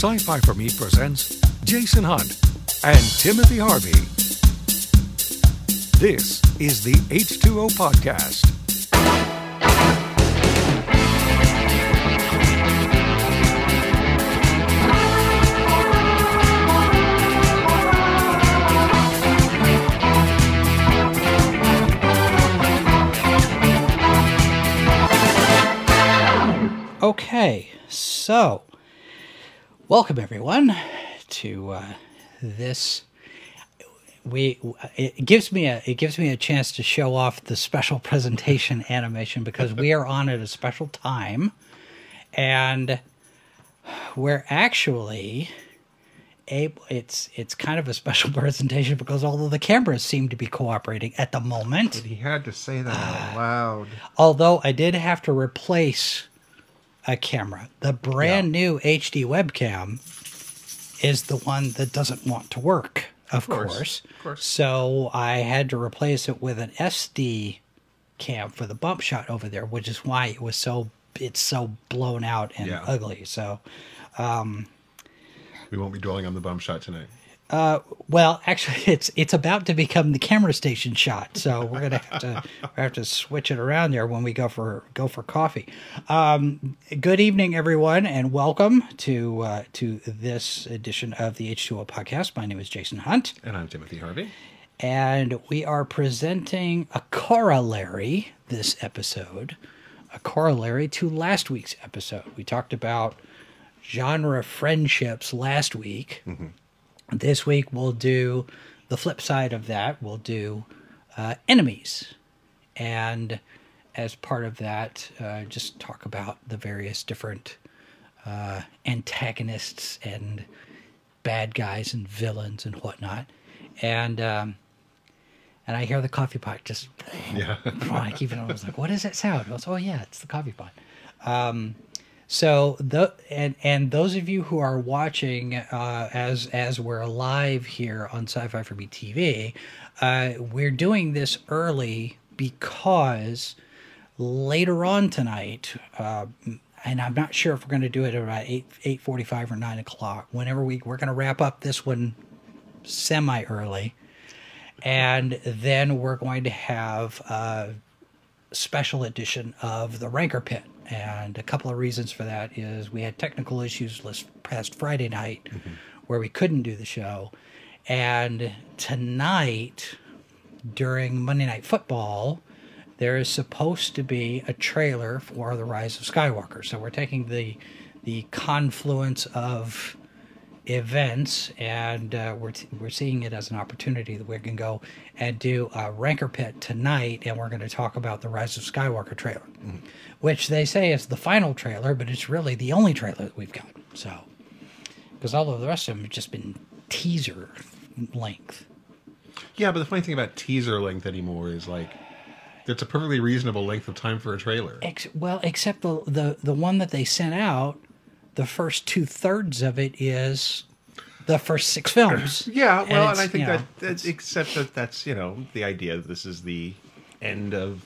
Sci Fi for Me presents Jason Hunt and Timothy Harvey. This is the H2O Podcast. Okay, so welcome everyone to uh, this. We it gives me a it gives me a chance to show off the special presentation animation because we are on at a special time, and we're actually able. It's it's kind of a special presentation because all of the cameras seem to be cooperating at the moment. He had to say that out loud. Although I did have to replace a camera. The brand new HD webcam is the one that doesn't want to work, of, course, course. of course. So I had to replace it with an SD cam for the bump shot over there, which is why it was so it's so blown out and Yeah. ugly. So um, We won't be dwelling on the bump shot tonight. Well, actually, it's it's about to become the camera station shot, so we're gonna have to have to switch it around there when we go for go for coffee. Um, good evening, everyone, and welcome to uh, to this edition of the H two O podcast. My name is Jason Hunt, And I'm Timothy Harvey. and we are presenting a corollary this episode, a corollary to last week's episode. We talked about genre friendships last week. This week we'll do the flip side of that. We'll do uh, enemies, and as part of that, uh, just talk about the various different uh, antagonists and bad guys and villains and whatnot. And um, and I hear the coffee pot just Yeah. I keep it on. I was like, "What is that sound?" I was, "Oh yeah, it's the coffee pot." Um, so the and and those of you who are watching uh, as as we're live here on Sci-Fi for Me TV, uh, we're doing this early because later on tonight, uh, and I'm not sure if we're going to do it around eight eight forty five or nine o'clock. Whenever we we're going to wrap up this one semi early, and then we're going to have a special edition of the Ranker Pit. And a couple of reasons for that is we had technical issues last past Friday night mm-hmm. where we couldn't do the show, and tonight during Monday Night Football. There is supposed to be a trailer for The Rise of Skywalker. So we're taking the the confluence of events, and uh, we're t- we're seeing it as an opportunity that we can go and do a Ranker Pit tonight, and we're going to talk about the Rise of Skywalker trailer, which they say is the final trailer, but it's really the only trailer that we've got. So, because all of the rest of them have just been teaser length. Yeah, but the funny thing about teaser length anymore is like it's a perfectly reasonable length of time for a trailer. Ex- well, except the, the the one that they sent out, the first two thirds of it is the first six films. Yeah, well, and, it's, I think you know, that that's, except that that's you know the idea that this is the end of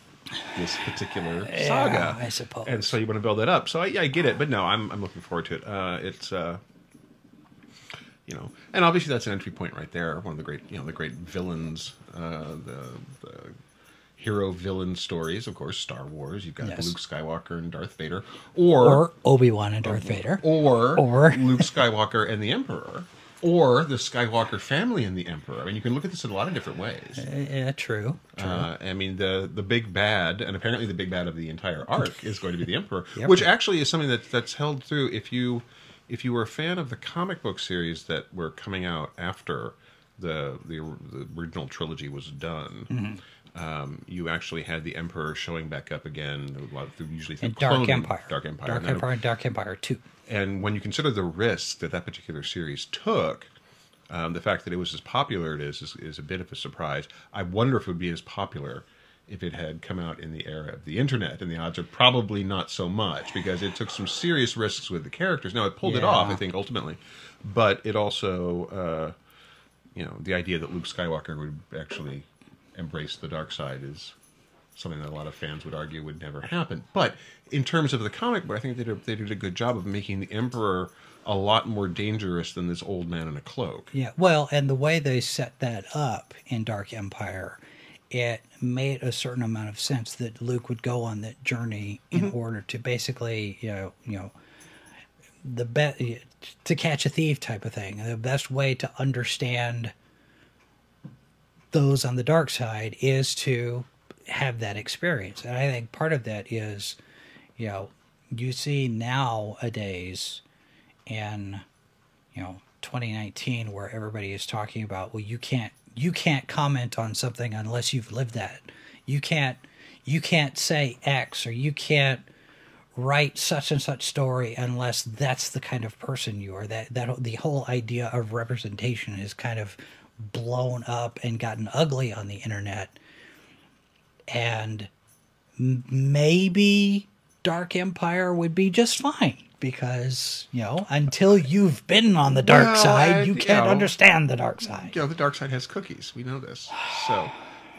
this particular saga. I suppose. And so you want to build that up. So I, I get it, but no, I'm I'm looking forward to it. Uh, it's uh, you know, and obviously that's an entry point right there. One of the great you know the great villains, uh, the, the hero villain stories, of course, Star Wars. You've got Yes. Luke Skywalker and Darth Vader, or or Obi Wan and Darth Vader. or, Or- Luke Skywalker and the Emperor, or the Skywalker family and the Emperor. I mean, you can look at this in a lot of different ways. Yeah, true. true. Uh, I mean, the the big bad, and apparently the big bad of the entire arc is going to be the Emperor, Yep. which actually is something that that's held through. If you if you were a fan of the comic book series that were coming out after the the, the original trilogy was done. Mm-hmm. Um, you actually had the Emperor showing back up again, a lot through, usually through and Dark cloning. Empire. Dark Empire. Dark Empire and Dark Empire 2. and when you consider the risk that that particular series took, um, the fact that it was as popular it is, is is a bit of a surprise. I wonder if it would be as popular if it had come out in the era of the internet, and the odds are probably not so much because it took some serious risks with the characters. Now it pulled it off, I think, ultimately, but it also, uh, you know, the idea that Luke Skywalker would actually embrace the dark side is something that a lot of fans would argue would never happen. But in terms of the comic book, I think they did, they did a good job of making the Emperor a lot more dangerous than this old man in a cloak. Yeah, well, and the way they set that up in Dark Empire, it made a certain amount of sense that Luke would go on that journey in mm-hmm. order to basically, you know, you know, the best to catch a thief type of thing. The best way to understand those on the dark side is to have that experience, and I think part of that is, you know, you see nowadays in you know 2019 where everybody is talking about well you can't you can't comment on something unless you've lived that. You can't you can't say x or you can't write such and such story unless that's the kind of person you are. That that the whole idea of representation is kind of blown up and gotten ugly on the internet and maybe dark empire would be just fine because you know until you've been on the dark Well, side I- you you can't know, understand the dark side you know, the dark side has cookies. We know this. So,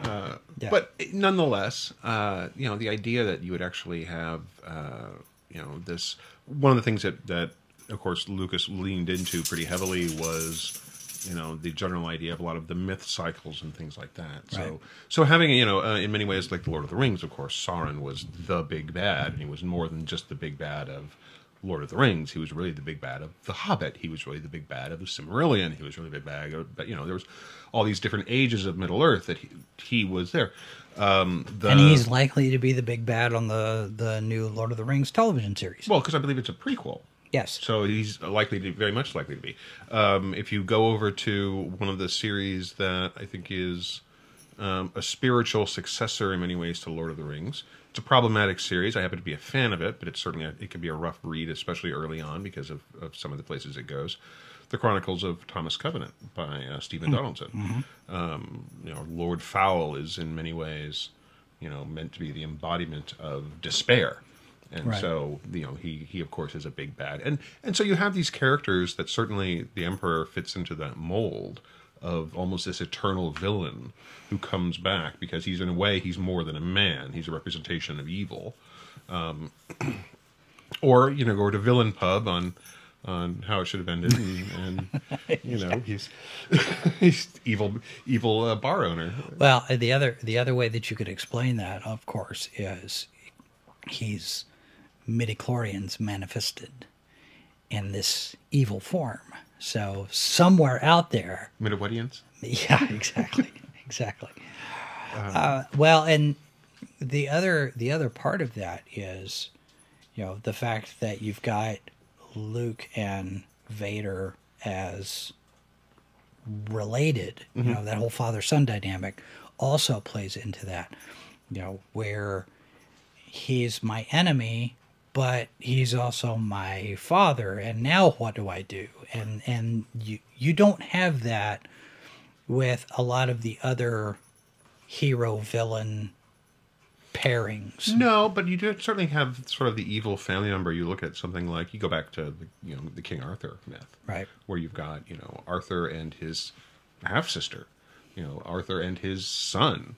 uh, Yeah. but nonetheless, uh, you know, the idea that you would actually have, uh, you know, this one of the things that that of course Lucas leaned into pretty heavily was. You know the general idea of a lot of the myth cycles and things like that. So, Right. so having you know, uh, in many ways, like the Lord of the Rings, of course, Sauron was the big bad, and he was more than just the big bad of Lord of the Rings. He was really the big bad of The Hobbit. He was really the big bad of the Silmarillion. He was really the big bad of, but you know, there was all these different ages of Middle Earth that he, he was there. Um, the, and he's likely to be the big bad on the the new lord of the rings television series well, because I believe it's a prequel. Yes So he's likely to, be very much likely to be. Um, if you go over to one of the series that I think is um, a spiritual successor in many ways to Lord of the Rings, it's a problematic series. I happen to be a fan of it, but it's certainly a, it can be a rough read, especially early on because of, of some of the places it goes. The Chronicles of Thomas Covenant by uh, Stephen Donaldson. Um, you know, Lord Foul is in many ways, you know, meant to be the embodiment of despair. And Right. so, you know, he he of course is a big bad, and and so you have these characters that certainly the Emperor fits into that mold of almost this eternal villain who comes back because he's in a way he's more than a man; he's a representation of evil. Um, or you know, go to Villain Pub on on how it should have ended, and, and you know, he's he's evil evil uh, bar owner. well the other the other way that you could explain that of course is he's midichlorians manifested in this evil form so somewhere out there Midwedians. Yeah, exactly, exactly. Uh, well, and the other the other part of that is, you know, the fact that you've got Luke and Vader as related. You know, that whole father son dynamic also plays into that. You know, where he's my enemy, but he's also my father, and now what do I do? And and you you don't have that with a lot of the other hero villain pairings. No, but you do certainly have sort of the evil family member. You look at something like you go back to the you know the King Arthur myth, Right. Where you've got you know Arthur and his half sister, you know Arthur and his son,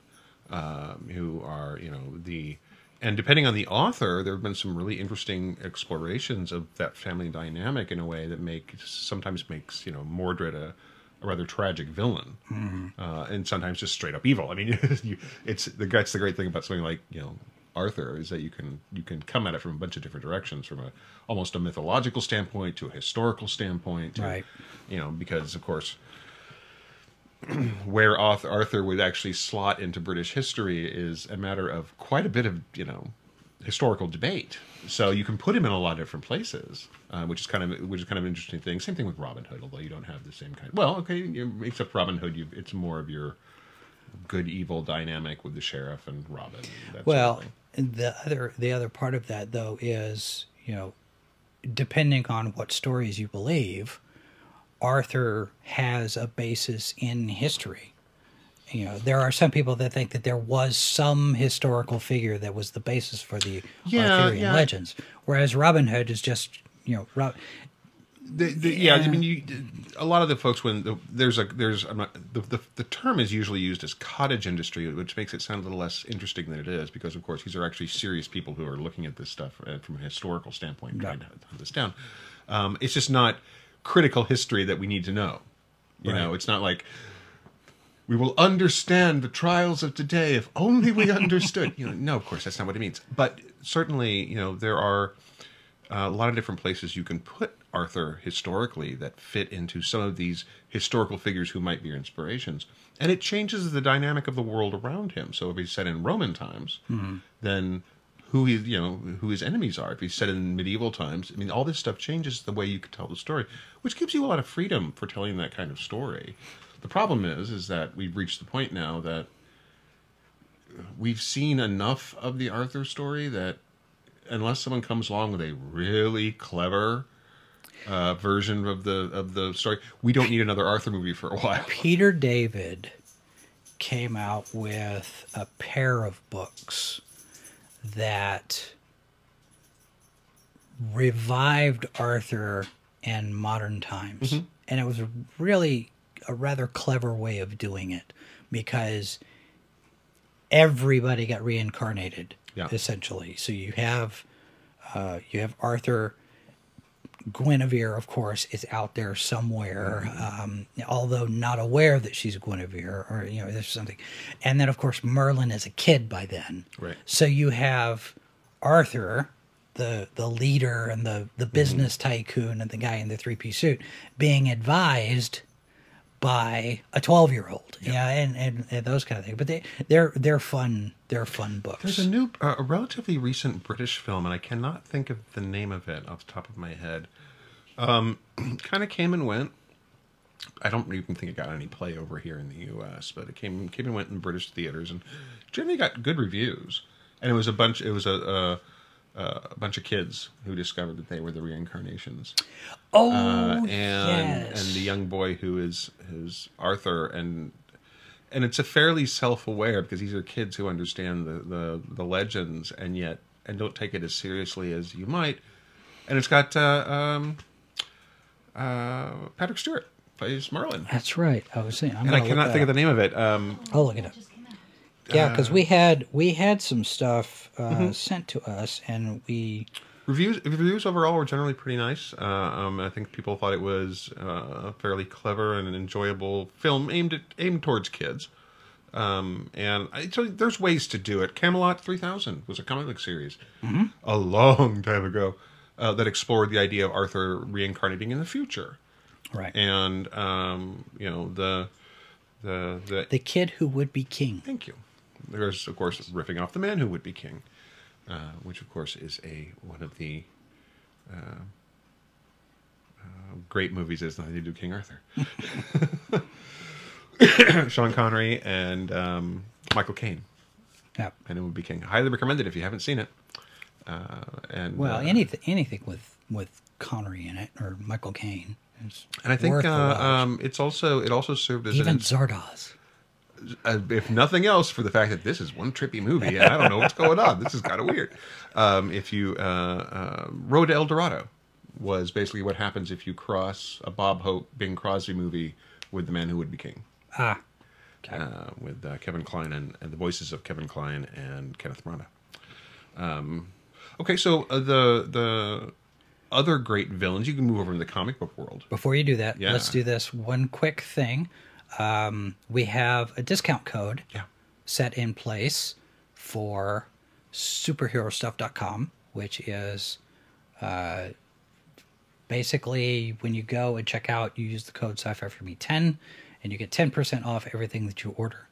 um, who are you know the and depending on the author, there have been some really interesting explorations of that family dynamic in a way that make sometimes makes you know Mordred a, a rather tragic villain, uh, and sometimes just straight up evil. I mean, you, it's the that's the great thing about something like you know Arthur is that you can you can come at it from a bunch of different directions, from a almost a mythological standpoint to a historical standpoint, to, Right. You know, because of course where Arth- Arthur would actually slot into British history is a matter of quite a bit of you know historical debate. So you can put him in a lot of different places, uh, which is kind of which is kind of an interesting thing. Same thing with Robin Hood, although you don't have the same kind. Well, okay, you, except Robin Hood, you, it's more of your good evil dynamic with the sheriff and Robin. of Well, thing. the other the other part of that though is you know, depending on what stories you believe, Arthur has a basis in history. You know, there are some people that think that there was some historical figure that was the basis for the Yeah, Arthurian yeah. legends, whereas Robin Hood is just you know, Rob, The, the, yeah, I mean, you, a lot of the folks when the, there's a there's I'm not, the, the the term is usually used as cottage industry, which makes it sound a little less interesting than it is because of course these are actually serious people who are looking at this stuff uh, from a historical standpoint, trying to hunt this down. Um, it's just not critical history that we need to know. You know, it's not like we will understand the trials of today if only we understood. you know, no, of course that's not what it means. But certainly, you know, there are uh, a lot of different places you can put Arthur historically that fit into some of these historical figures who might be your inspirations. And it changes the dynamic of the world around him. So if he's set in Roman times, then who he you know who his enemies are. If he's set in medieval times, I mean all this stuff changes the way you can tell the story, which gives you a lot of freedom for telling that kind of story. The problem is is that we've reached the point now that we've seen enough of the Arthur story that unless someone comes along with a really clever uh, version of the of the story, we don't need another Arthur movie for a while. Peter David came out with a pair of books that revived Arthur in modern times. Mm-hmm. And it was really a rather clever way of doing it because everybody got reincarnated Yeah. essentially. So you have uh, you have Arthur Guinevere, of course, is out there somewhere, um, although not aware that she's Guinevere, or you know, there's something. And then, of course, Merlin is a kid by then. Right. So you have Arthur, the the leader and the the business tycoon and the guy in the three piece suit, being advised by a twelve year old. Yeah, and, and and those kind of things. But they they're they're fun. They're fun books. There's a new, uh, a relatively recent British film, and I cannot think of the name of it off the top of my head. Um, kind of came and went. I don't even think it got any play over here in the U.S., but it came came and went in British theaters, and generally got good reviews. And it was a bunch. It was a. a, a bunch of kids who discovered that they were the reincarnations, oh, uh, and yes. and the young boy who is is Arthur, and and it's a fairly self-aware because these are kids who understand the, the the legends and yet and don't take it as seriously as you might. And it's got uh, um, uh, Patrick Stewart plays Merlin, That's right. I was saying. I'm and I cannot think of the name of it. Um, I'll look it up. Yeah, because we had we had some stuff uh, sent to us, and we reviews reviews overall were generally pretty nice. Uh, um, I think people thought it was uh, a fairly clever and an enjoyable film aimed at aimed towards kids. Um, and I, so there's ways to do it. Camelot 3000 was a comic book series a long time ago uh, that explored the idea of Arthur reincarnating in the future, right and um, you know the the the the kid who would be king. Thank you. There's, of course, riffing off the man who would be king, uh, which, of course, is a one of the uh, uh, great movies. Is nothing to do with King Arthur. Sean Connery and um, Michael Caine, Yeah. and it would be king. Highly recommended if you haven't seen it. Uh, and Well, uh, anything anything with with Connery in it or Michael Caine. And I think uh, um, it's also it also served as even an Zardoz. uh, if nothing else, for the fact that this is one trippy movie, and I don't know what's going on. This is kind of weird. Um, if you uh, uh, Road to El Dorado was basically what happens if you cross a Bob Hope Bing Crosby movie with The Man Who Would Be King, Ah, uh, with uh, Kevin Kline and, and the voices of Kevin Kline and Kenneth Branagh. Um, okay, so uh, the the other great villains you can move over in the comic book world. before you do that, Yeah. let's do this one quick thing. Um, we have a discount code Yeah. set in place for superherostuff.com, which is uh, basically when you go and check out, you use the code sci-fi for me 10 and you get 10% off everything that you order.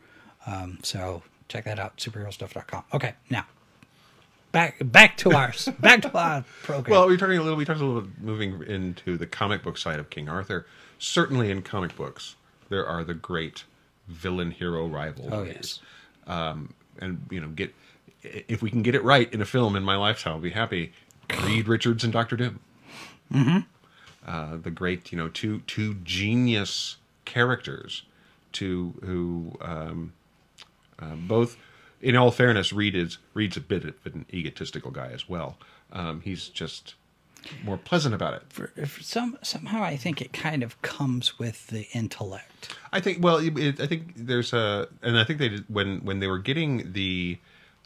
Um, so check that out, superherostuff.com. Okay, now back back to our back to our program. Well, we are talking a little. We talked a little bit moving into the comic book side of King Arthur. Certainly, in comic books, there are the great villain hero rivalries. oh yes. and you know, get if we can get it right in a film in my lifetime, I'll be happy. Reed Richards and Doctor Doom. Mm-hmm. Uh, the great, you know, two two genius characters, to who um, uh, both. In all fairness, Reed is Reed's a bit of an egotistical guy as well. Um, he's just more pleasant about it. For, for some somehow, I think it kind of comes with the intellect. I think. Well, it, I think there's a, and I think they did when when they were getting the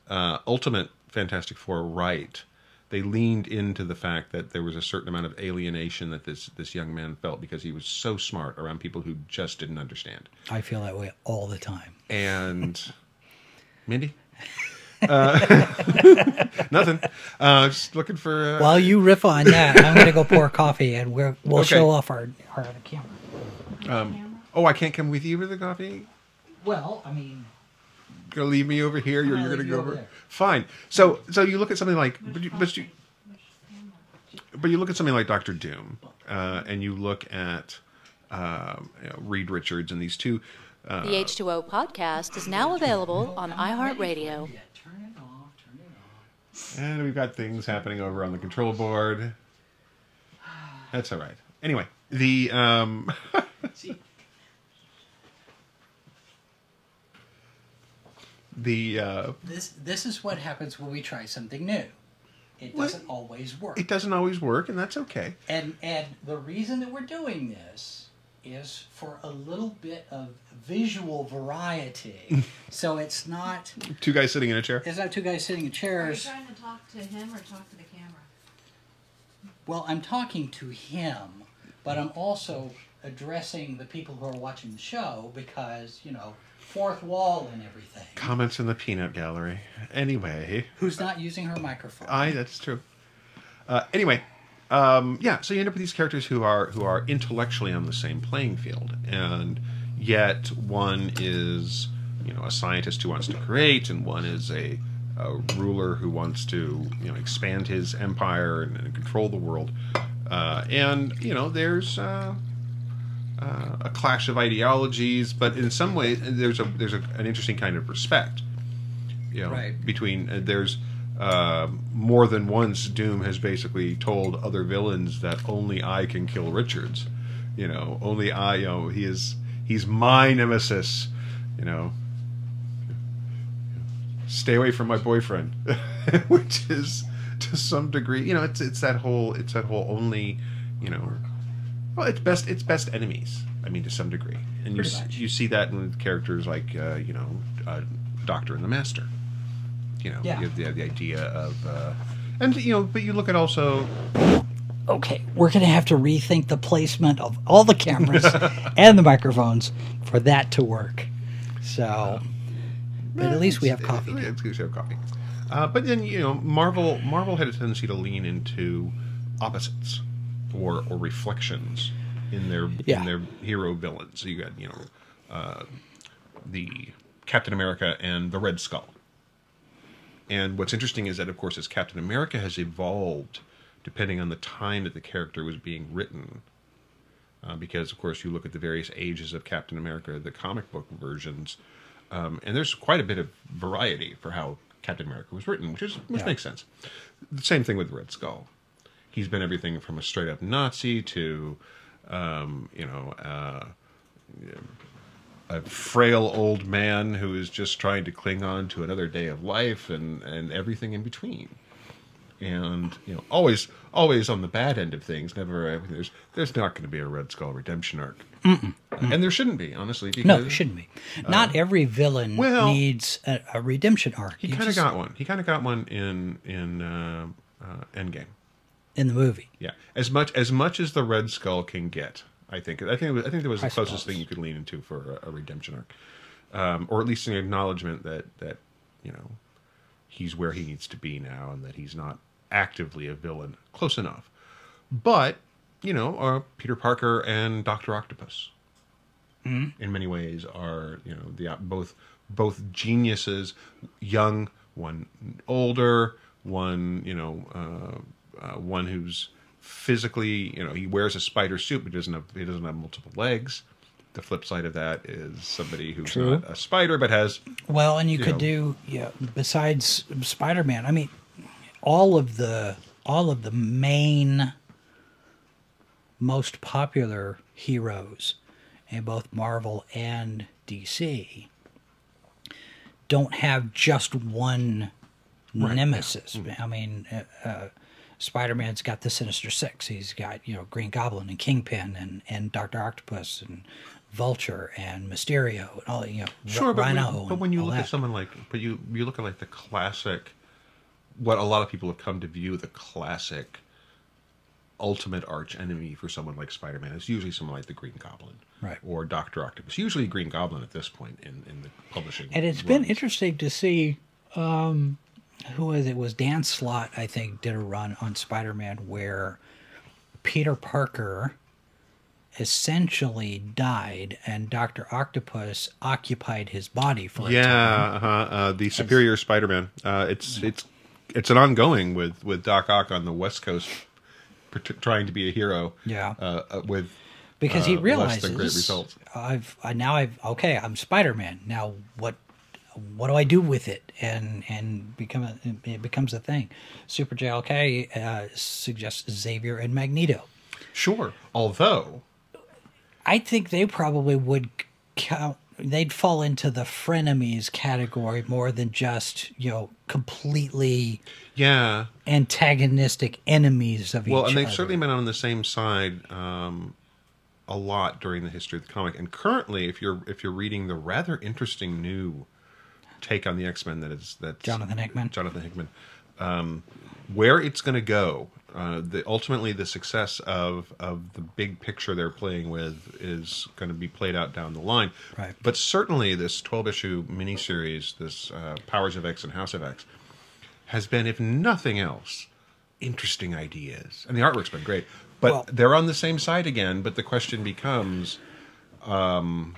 uh, ultimate Fantastic Four right. They leaned into the fact that there was a certain amount of alienation that this this young man felt because he was so smart around people who just didn't understand. I feel that way all the time. And Mindy, uh, nothing. Uh, just looking for. Uh, While you riff on that, I'm going to go pour coffee, and we're, we'll Okay. show off our our camera. oh, I can't come with you for the coffee. Well, I mean, You're gonna leave me over here. You're, I'll you're gonna leave you go over over. there. Fine. So so you look at something like but you, but you but you look at something like Doctor Doom, uh, and you look at um, you know, Reed Richards and these two. Uh, The H2O podcast is now available on iHeartRadio. yeah, turn it off, turn it off. and we've got things happening over on the control board. That's all right. Anyway, the um, See, the uh, this this is what happens when we try something new. It What? doesn't always work. it doesn't always work, and that's okay. And and the reason that we're doing this is for a little bit of visual variety. so it's not Two guys sitting in a chair. it's not two guys sitting in Are you chairs. trying to talk to him or talk to the camera? Well, I'm talking to him, but I'm also addressing the people who are watching the show because, you know, fourth wall and everything. Comments in the peanut gallery. Anyway. Who's not using her microphone? I that's true. Uh, anyway, um, yeah. So you end up with these characters who are who are intellectually on the same playing field, and yet one is you know a scientist who wants to create, and one is a, a ruler who wants to you know expand his empire and, and control the world. Uh, and you know there's uh, uh, a clash of ideologies, but in some ways there's a there's a, an interesting kind of respect you know, Right. between uh, there's uh, more than once Doom has basically told other villains that only I can kill Richards. You know, only I. You know, he is he's my nemesis. You know, stay away from my boyfriend, which is to some degree, you know, it's it's that whole it's that whole only, you know, well, it's best it's best enemies. I mean, to some degree, and you Pretty s- much. you see that in characters like uh, you know, uh, Doctor and the Master. You know, Yeah. you have the, the idea of, uh, and you know, but you look at also okay, we're going to have to rethink the placement of all the cameras and the microphones for that to work. So, but at least we have coffee. Yeah, it's good to have coffee. Uh, but then you know, Marvel Marvel had a tendency to lean into opposites or or reflections in their Yeah. in their hero villains. So you got you know uh, the Captain America and the Red Skull. And what's interesting is that, of course, as Captain America has evolved, depending on the time that the character was being written, uh, because of course you look at the various ages of Captain America, the comic book versions, um, and there's quite a bit of variety for how Captain America was written, which is which Yeah. makes sense. The same thing with Red Skull. He's been everything from a straight up Nazi to, um, you know, uh, a frail old man who is just trying to cling on to another day of life and and everything in between and you know always always on the bad end of things never there's there's not going to be a red skull redemption arc and there shouldn't be honestly because No, it shouldn't be. Not every villain well- needs a, a redemption arc. he kind of got one he kind of got one in in uh, uh, endgame in the movie. yeah as much as much as the red skull can get i think. I think it was, i think that was the I closest suppose. thing you could lean into for a, a redemption arc. Um, or at least an acknowledgement that that you know he's where he needs to be now and that he's not actively a villain close enough. But you know uh, peter parker and dr octopus in many ways are you know the both both geniuses young one older one you know uh, uh, one who's physically you know he wears a spider suit but doesn't have he doesn't have multiple legs the flip side of that is somebody who's True. not a spider but has Well, and you, You could know. do yeah. Besides Spider-Man, I mean, all of the all of the main, most popular heroes in both Marvel and DC don't have just one nemesis. I mean, uh, uh, Spider-Man's got the Sinister Six. He's got you know Green Goblin and Kingpin and and Doctor Octopus and Vulture and Mysterio and all you know Sure, but Rhino. when, but when you look that. at someone like, but you you look at like the classic, what a lot of people have come to view the classic, ultimate arch enemy for someone like Spider-Man is usually someone like the Green Goblin, Right. or Doctor Octopus. Usually Green Goblin at this point in in the publishing. And it's been interesting to see um, who was it? it was Dan Slott I think did a run on Spider-Man where Peter Parker essentially died and Dr. Octopus occupied his body for a time. Yeah, uh-huh, uh, the Superior Spider-Man. Uh, it's it's it's an ongoing with with Doc Ock on the West Coast, trying to be a hero. Yeah. uh, uh, with because he uh, realizes less great results. I've I, now I've okay I'm Spider-Man now what what do I do with it and and become a, it becomes a thing Super JLK uh, suggests Xavier and Magneto Sure, although I think they probably would count they'd fall into the frenemies category more than just you know completely yeah, antagonistic enemies of well, each other. Well, and they've other. certainly been on the same side um, a lot during the history of the comic. And currently, if you're if you're reading the rather interesting new take on the X Men that is that Jonathan Hickman. Jonathan Hickman, um, where it's going to go. Uh, the ultimately the success of of the big picture they're playing with is going to be played out down the line. Right. But certainly this twelve issue miniseries, this uh, Powers of X and House of X, has been, if nothing else, interesting ideas, and the artwork's been great. But Well- they're on the same side again. But the question becomes, um,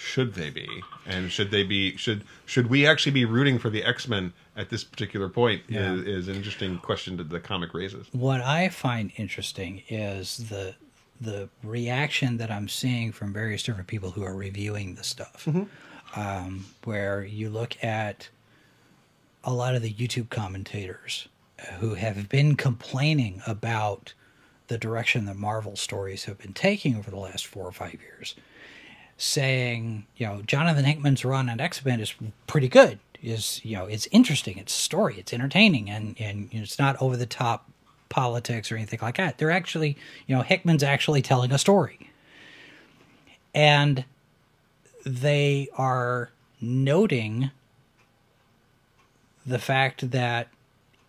should they be, and should they be? Should should we actually be rooting for the X Men at this particular point? Yeah. Is, is an interesting question that the comic raises. what I find interesting is the the reaction that I'm seeing from various different people who are reviewing the stuff. Um, where you look at a lot of the YouTube commentators who have been complaining about the direction that Marvel stories have been taking over the last four or five years, saying, you know, Jonathan Hickman's run on X Men is pretty good. Is you know, it's interesting, it's story, it's entertaining, and and you know, it's not over the top politics or anything like that. They're actually, you know, Hickman's actually telling a story, and they are noting the fact that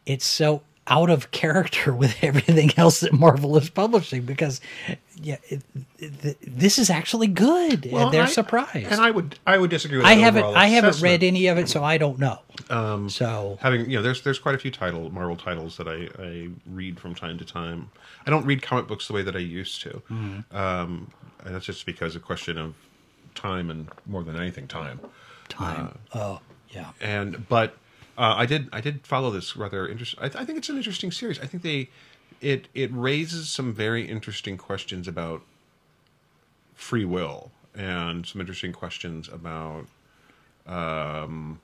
it's so out of character with everything else that Marvel is publishing because yeah it, it, this is actually good and they're I- surprised. and I would I would disagree with. I haven't I haven't read any of it so I don't know. Um, so having you know there's there's quite a few title Marvel titles that I, I read from time to time. I don't read comic books the way that I used to, um, and that's just because a question of time and more than anything time. time. oh yeah. And but uh, I did I did follow this rather interesting. I, I think it's an interesting series. I think they it it raises some very interesting questions about free will and some interesting questions about um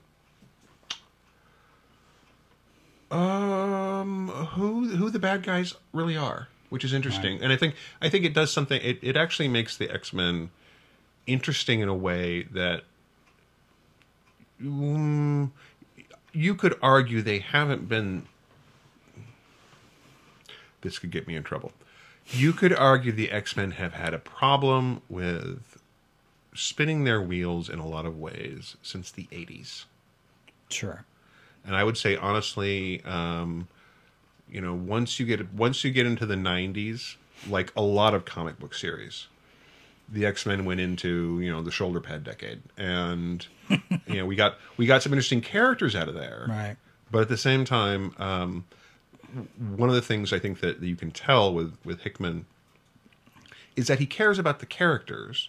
um who who the bad guys really are which is interesting and i think i think it does something it, it actually makes the x-men interesting in a way that mm, you could argue they haven't been this could get me in trouble you could argue the x-men have had a problem with spinning their wheels in a lot of ways since the 80s Sure. and I would say honestly, um, you know, once you get once you get into the '90s, like a lot of comic book series, the X Men went into you know the shoulder pad decade, and you know we got we got some interesting characters out of there, Right. But at the same time, um, one of the things I think that you can tell with with Hickman is that he cares about the characters,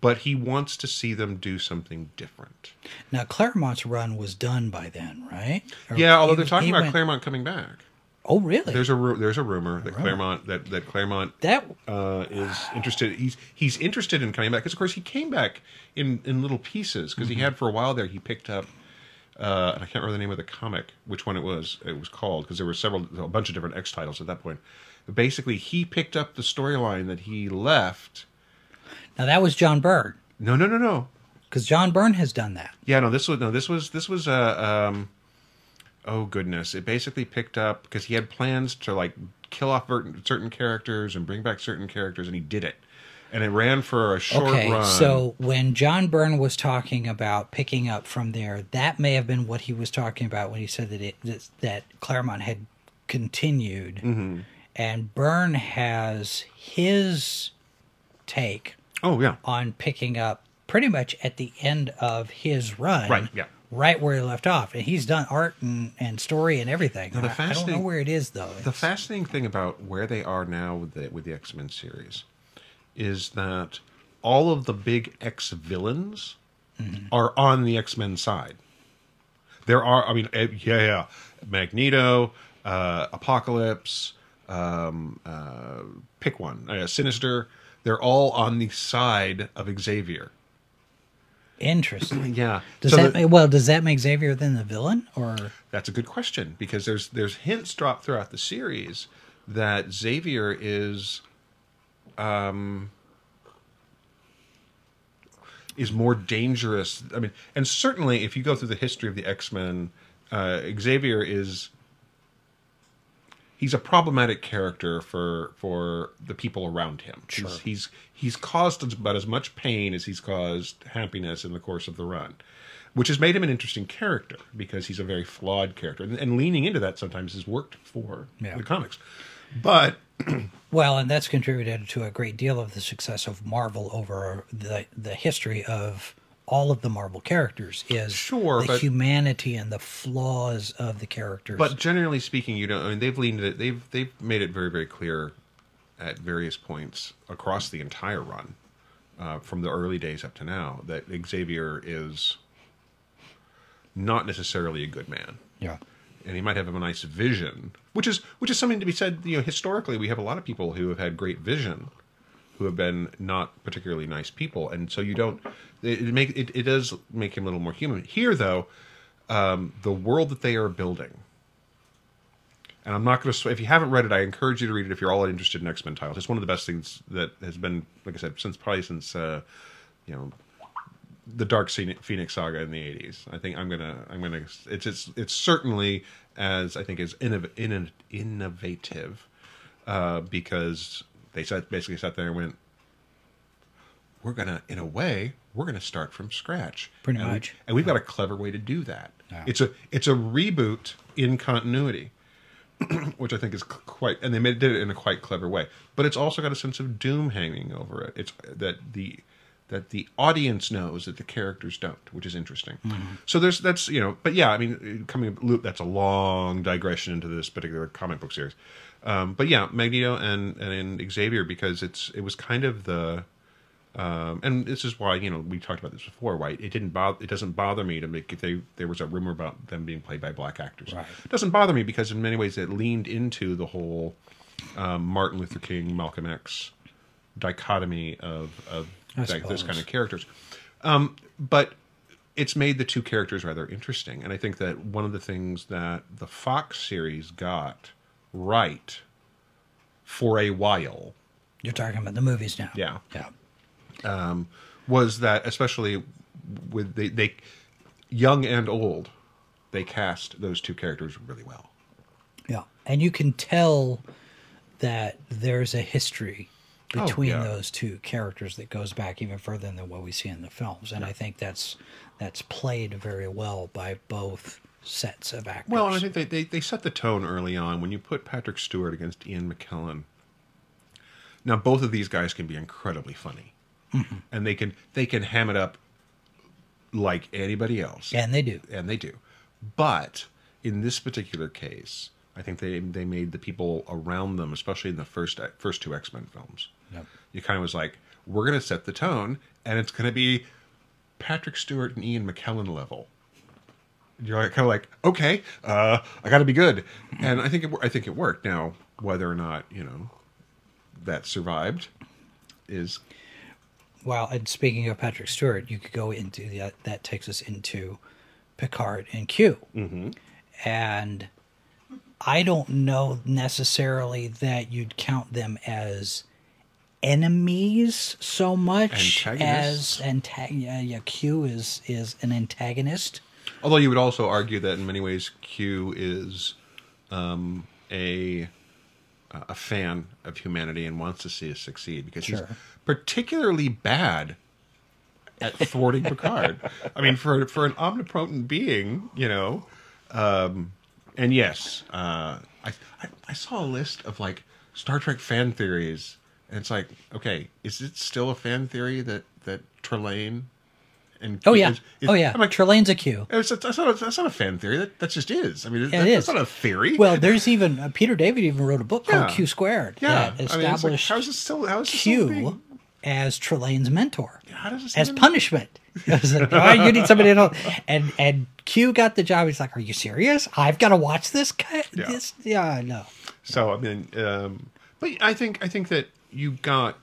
but he wants to see them do something different. Now Claremont's run was done by then, right? Or Yeah, although he- they're talking about went- Claremont coming back. Oh, really? There's a ru- there's a rumor that Claremont that that Claremont that uh, is interested. He's he's interested in coming back because of course he came back in in little pieces because Mm-hmm. he had for a while there he picked up. Uh, and I can't remember the name of the comic, which one it was. It was called because there were several, a bunch of different X titles at that point. But basically, he picked up the storyline that he left. now that was John Byrne No, no, no, no. because John Byrne has done that. Yeah, no. This was no. This was this was uh, um, oh goodness, it basically picked up because he had plans to like kill off certain characters and bring back certain characters, and he did it. And it ran for a short Okay, run. so when John Byrne was talking about picking up from there, that may have been what he was talking about when he said that it that, that Claremont had continued, Mm-hmm. and Byrne has his take oh yeah, on picking up pretty much at the end of his run, Right, yeah. Right where he left off, and he's done art and, and story and everything. the I, I don't know fascinating- where it is though. The It's- fascinating thing about where they are now with the with the X Men series is that all of the big X villains are on the X Men side. There are, I mean, eh, yeah, yeah, Magneto, uh, Apocalypse, um, uh, pick one, uh, Sinister. They're all on the side of Xavier. Interesting. Yeah. Does So that the- well? Does that make Xavier then the villain, or That's a good question because there's there's hints dropped throughout the series that Xavier is um is more dangerous. I mean, and certainly if you go through the history of the X-Men, uh, Xavier is he's a problematic character for for the people around him. He's, he's he's caused about as much pain as he's caused happiness in the course of the run, which has made him an interesting character because he's a very flawed character, and, and leaning into that sometimes has worked for Yeah. the comics. But Well, and that's contributed to a great deal of the success of Marvel over the the history of all of the Marvel characters is Sure, the but- humanity and the flaws of the characters. But generally speaking, you know, I mean, they've leaned it. They've they've made it very very clear at various points across the entire run, uh, from the early days up to now, that Xavier is not necessarily a good man, yeah, and he might have a nice vision, which is which is something to be said. You know, historically, we have a lot of people who have had great vision, who have been not particularly nice people, and so you don't. It, make it, it does make him a little more human. Here, though, um, the world that they are building and I'm not going to. If you haven't read it, I encourage you to read it. If you're all interested in X Men titles, it's one of the best things that has been, like I said, since probably since uh, you know the Dark Phoenix Phoenix saga in the '80s. I think I'm gonna, I'm gonna. It's it's it's certainly as I think is innov- inno- innovative uh, because they sat basically sat there and went, we're gonna, in a way, we're gonna start from scratch, Pretty And we- much. and we've got a clever way to do that. Yeah. It's a it's a reboot in continuity which I think is quite, and they made, did it in a quite clever way. But it's also got a sense of doom hanging over it. It's that the that the audience knows that the characters don't, which is interesting. Mm-hmm. So there's that's you know, but yeah, I mean, coming loop that's a long digression into this particular comic book series. Um, but yeah, Magneto and and Xavier because it's it was kind of the um, and this is why you know we talked about this before. Why it didn't bother it doesn't bother me to make if they there was a rumor about them being played by black actors. Right. It doesn't bother me because in many ways it leaned into the whole um, Martin Luther King, Malcolm X dichotomy of of that, those kind of characters. Um, but it's made the two characters rather interesting, and I think that one of the things that the Fox series got right for a while you're talking about the movies now. Yeah. yeah. Um, was that especially with they, they young and old they cast those two characters really well Yeah, and you can tell that there's a history Oh, between yeah. those two characters that goes back even further than what we see in the films, and I think that's that's played very well by both sets of actors. well i think they, they, they set the tone early on when you put patrick stewart against ian mckellen now both of these guys can be incredibly funny mm-hmm. and they can they can ham it up like anybody else and they do. and they do. But in this particular case, I think they they made the people around them, especially in the first first two X Men films, Yep. you kind of was like, we're going to set the tone, and it's going to be Patrick Stewart and Ian McKellen level. You're like, kind of like, okay, uh, I got to be good, and I think it, I think it worked. Now, whether or not you know that survived is Well, and speaking of Patrick Stewart, you could go into that. That takes us into Picard and Q, mm-hmm. and I don't know necessarily that you'd count them as enemies so much as antag- yeah, yeah, Q is is an antagonist. Although you would also argue that in many ways Q is um, a a fan of humanity and wants to see us succeed because Sure. he's particularly bad at thwarting Picard. I mean, for for an omnipotent being, you know. Um, and yes, uh, I, I I saw a list of like Star Trek fan theories, and it's like, okay, is it still a fan theory that that Trelane and Oh yeah, is- is- oh yeah. I'm like, Trelane's a Q. it's, that's, not a, that's not a fan theory. That, that just is. I mean, Yeah, that, it that's is. not a theory. Well, there's even uh, Peter David even wrote a book called Q Squared yeah. that I mean, it's like, established how is it still? How is it still Q as Trelane's mentor. How does it as punishment. It like, "All right, you need somebody to know. And and Q got the job. He's like, "Are you serious? I've got to watch this guy. Yeah. This, yeah, no. So I mean, um, but I think I think that you got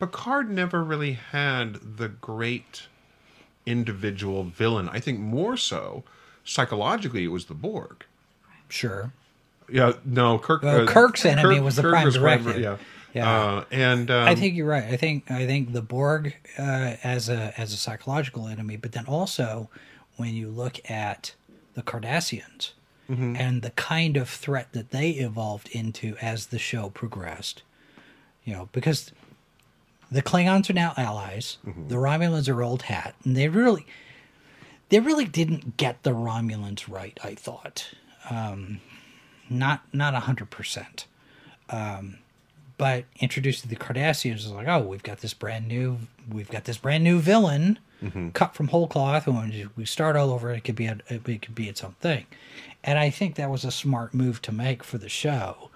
Picard never really had the great individual villain. I think more so psychologically it was the Borg. Sure. Yeah, no, Kirk. Well, Kirk's enemy was the prime prime- directive. Yeah, Yeah. Uh, and um, I think you're right. I think I think the Borg uh, as a as a psychological enemy, but then also when you look at the Cardassians Mm-hmm. and the kind of threat that they evolved into as the show progressed, you know, because the Klingons are now allies, Mm-hmm. the Romulans are old hat, and they really they really didn't get the Romulans right. I thought, um, not not a hundred percent but introduced to the Cardassians is like, oh, we've got this brand new, we've got this brand new villain cut from whole cloth, and when we start all over, it could be a, it could be its own thing, and I think that was a smart move to make for the show.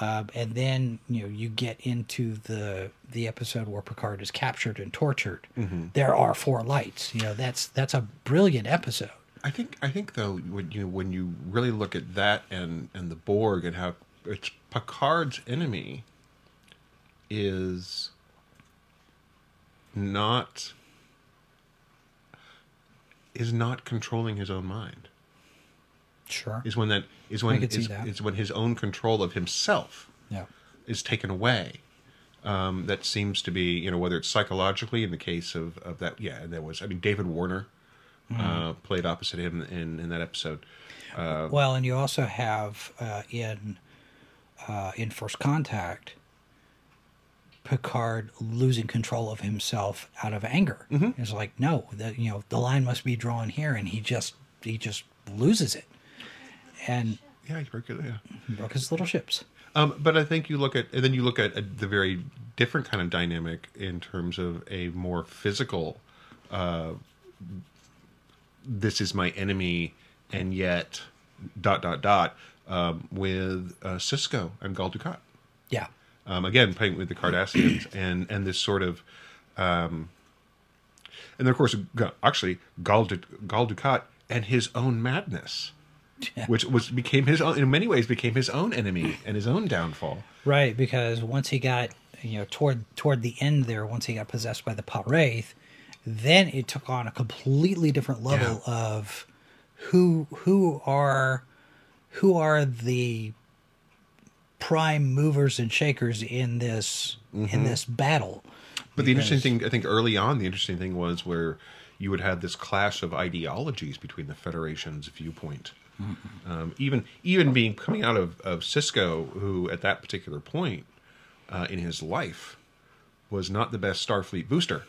Um, and then you know you get into the the episode where Picard is captured and tortured. There are four lights. You know that's that's a brilliant episode. I think I think though when you when you really look at that and and the Borg and how it's Picard's enemy is not is not controlling his own mind. Sure. Is when that is when is, when his own control of himself Yeah. is taken away. Um, that seems to be, you know, whether it's psychologically in the case of, of that, yeah, and there was, I mean, David Warner uh, played opposite him in, in that episode. Well, and you also have uh, in uh, in First Contact, Picard losing control of himself out of anger. It's like, no, the, you know, the line must be drawn here, and he just he just loses it, and Yeah, he broke it, yeah. broke his little ships. Um, but I think you look at, and then you look at the very different kind of dynamic in terms of a more physical. Uh, this is my enemy, and yet, dot dot dot, um, with uh, Sisko and Gul Dukat. Yeah, um, again playing with the Cardassians and and this sort of um, and then of course actually Gul, Du- Gul Dukat and his own madness which was became his own in many ways became his own enemy and his own downfall right. Because once he got you know toward toward the end there, once he got possessed by the pah-wraith, then it took on a completely different level of who who are who are the prime movers and shakers in this in mm-hmm. this battle. but the interesting thing I think early on the interesting thing was where you would have this clash of ideologies between the Federation's viewpoint um, even even being coming out of, of Sisko, who at that particular point uh, in his life was not the best Starfleet booster,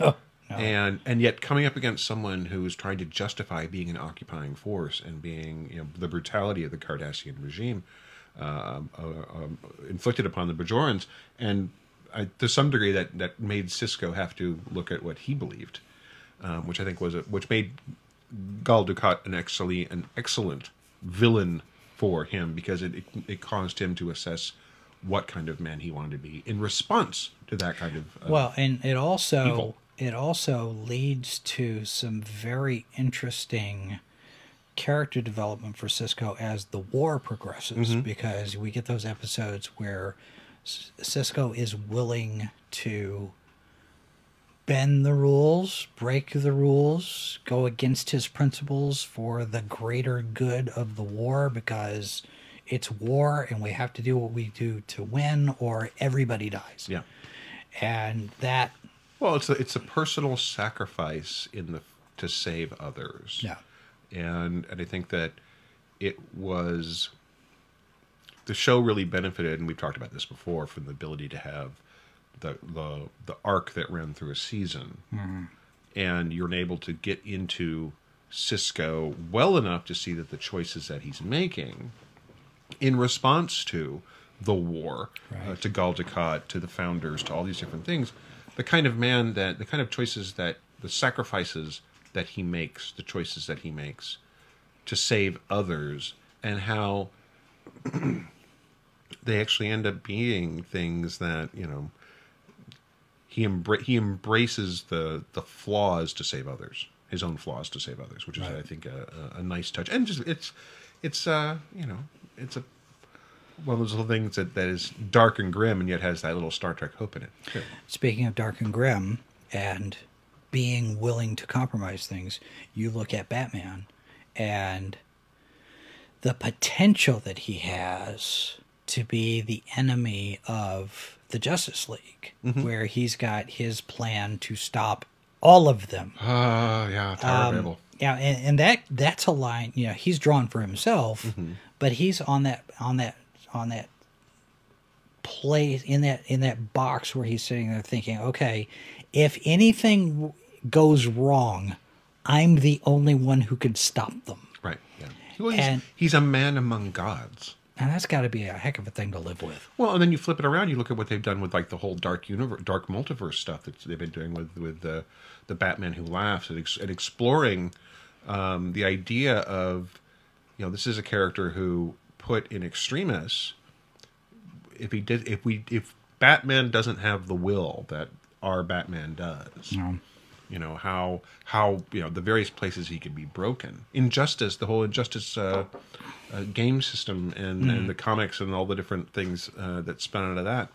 Oh, no. and and yet coming up against someone who is trying to justify being an occupying force and being you know the brutality of the Cardassian regime um, uh, um, inflicted upon the Bajorans, and I, to some degree that that made Sisko have to look at what he believed, um, which I think was a, which made Gul Dukat an excellent an excellent villain for him because it, it it caused him to assess what kind of man he wanted to be in response to that kind of uh, Well, and it also evil. it also leads to some very interesting character development for Sisko as the war progresses because we get those episodes where Sisko is willing to bend the rules, break the rules, go against his principles for the greater good of the war because it's war and we have to do what we do to win or everybody dies yeah. and that Well, it's a, it's a personal sacrifice in the to save others. Yeah. and and I think that it was the show really benefited, and we've talked about this before, from the ability to have the the the arc that ran through a season, and you're able to get into Sisko well enough to see that the choices that he's making in response to the war, uh, to Gul Dukat, to the founders, to all these different things, the kind of man that the kind of choices that the sacrifices that he makes, the choices that he makes to save others, and how they actually end up being things that you know he embra- he embraces the the flaws to save others, his own flaws to save others, which is I think a, a, a nice touch, and just it's it's uh you know it's a one of those little things that, that is dark and grim and yet has that little Star Trek hope in it. too. Speaking of dark and grim and being willing to compromise things, you look at Batman and the potential that he has to be the enemy of the Justice League, where he's got his plan to stop all of them. Ah, yeah, Tower of Um, Babel. Yeah, and, and that that's a line. You know, he's drawn for himself, but he's on that on that on that place in that in that box where he's sitting there thinking, okay, if anything goes wrong, I'm the only one who can stop them, Right. Yeah. Well, he's, And- he's a man among gods. And that's got to be a heck of a thing to live with. Well, and then you flip it around. You look at what they've done with like the whole dark universe, dark multiverse stuff that they've been doing with with the the Batman Who Laughs and, ex- and exploring um, the idea of you know this is a character who put in extremis. If he did, if we, if Batman doesn't have the will that our Batman does, you know how how you know the various places he could be broken. Injustice, the whole injustice uh, uh, game system, and, and the comics and all the different things uh, that spun out of that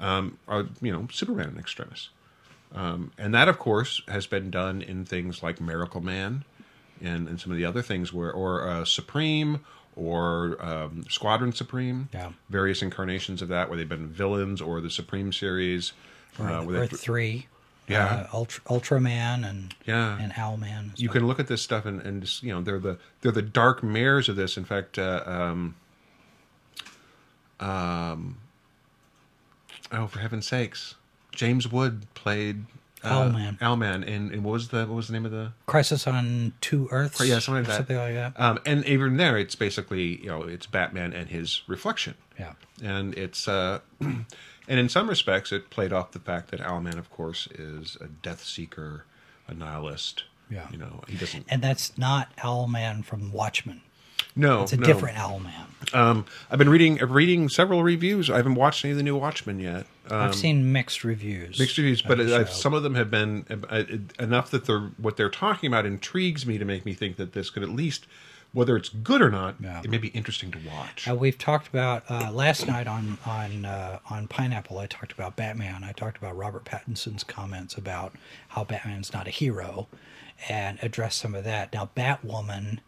um, are you know Superman and extremis, um, and that of course has been done in things like Miracle Man, and, and some of the other things where or uh, Supreme or um, Squadron Supreme, Yeah. various incarnations of that where they've been villains or the Supreme series. uh, where or they- three, Yeah. uh, Ultra, Ultraman and Yeah. and Owlman. and you can look at this stuff and, and just, you know they're the they're the dark mares of this. In fact, uh, um, um, oh for heaven's sakes, James Wood played uh, Owlman. Owlman, and, and what was the what was the name of the Crisis on Two Earths. yeah something like that Something like that. Um, and even there, it's basically you know it's Batman and his reflection. Yeah. and it's uh, and in some respects, it played off the fact that Owlman, of course, is a death seeker, a nihilist. Yeah. you know he doesn't. And that's not Owlman from Watchmen. no, It's a no. different Owlman. Um, I've been reading reading several reviews. I haven't watched any of the new Watchmen yet. Um, I've seen mixed reviews. mixed reviews, but the uh, some of them have been uh, uh, enough that they're what they're talking about intrigues me to make me think that this could at least, whether it's good or not, Yeah. it may be interesting to watch. Uh, we've talked about uh, last night on on uh, on Pineapple. I talked about Batman. I talked about Robert Pattinson's comments about how Batman's not a hero, and addressed some of that. Now, Batwoman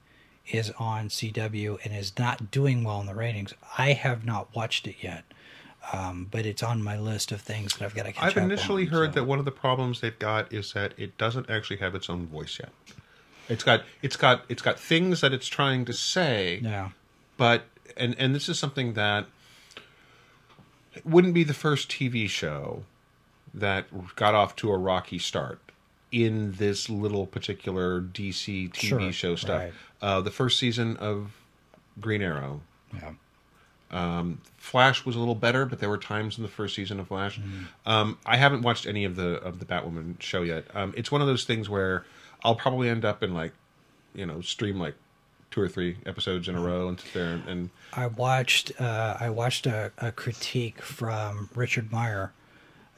is on CW and is not doing well in the ratings. I have not watched it yet, um, but it's on my list of things that I've got to catch up. I've initially on, heard so. that one of the problems they've got is that it doesn't actually have its own voice yet. It's got it's got it's got things that it's trying to say, Yeah, but and and this is something that it wouldn't be the first TV show that got off to a rocky start in this little particular DC TV Sure, show stuff. right. Uh, the first season of Green Arrow, yeah. Flash was a little better, but there were times in the first season of Flash. Mm-hmm. Um, I haven't watched any of the of the Batwoman show yet. Um, it's one of those things where I'll probably end up in like, you know, stream like two or three episodes in a row and sit there and, and I watched uh, I watched a, a critique from Richard Meyer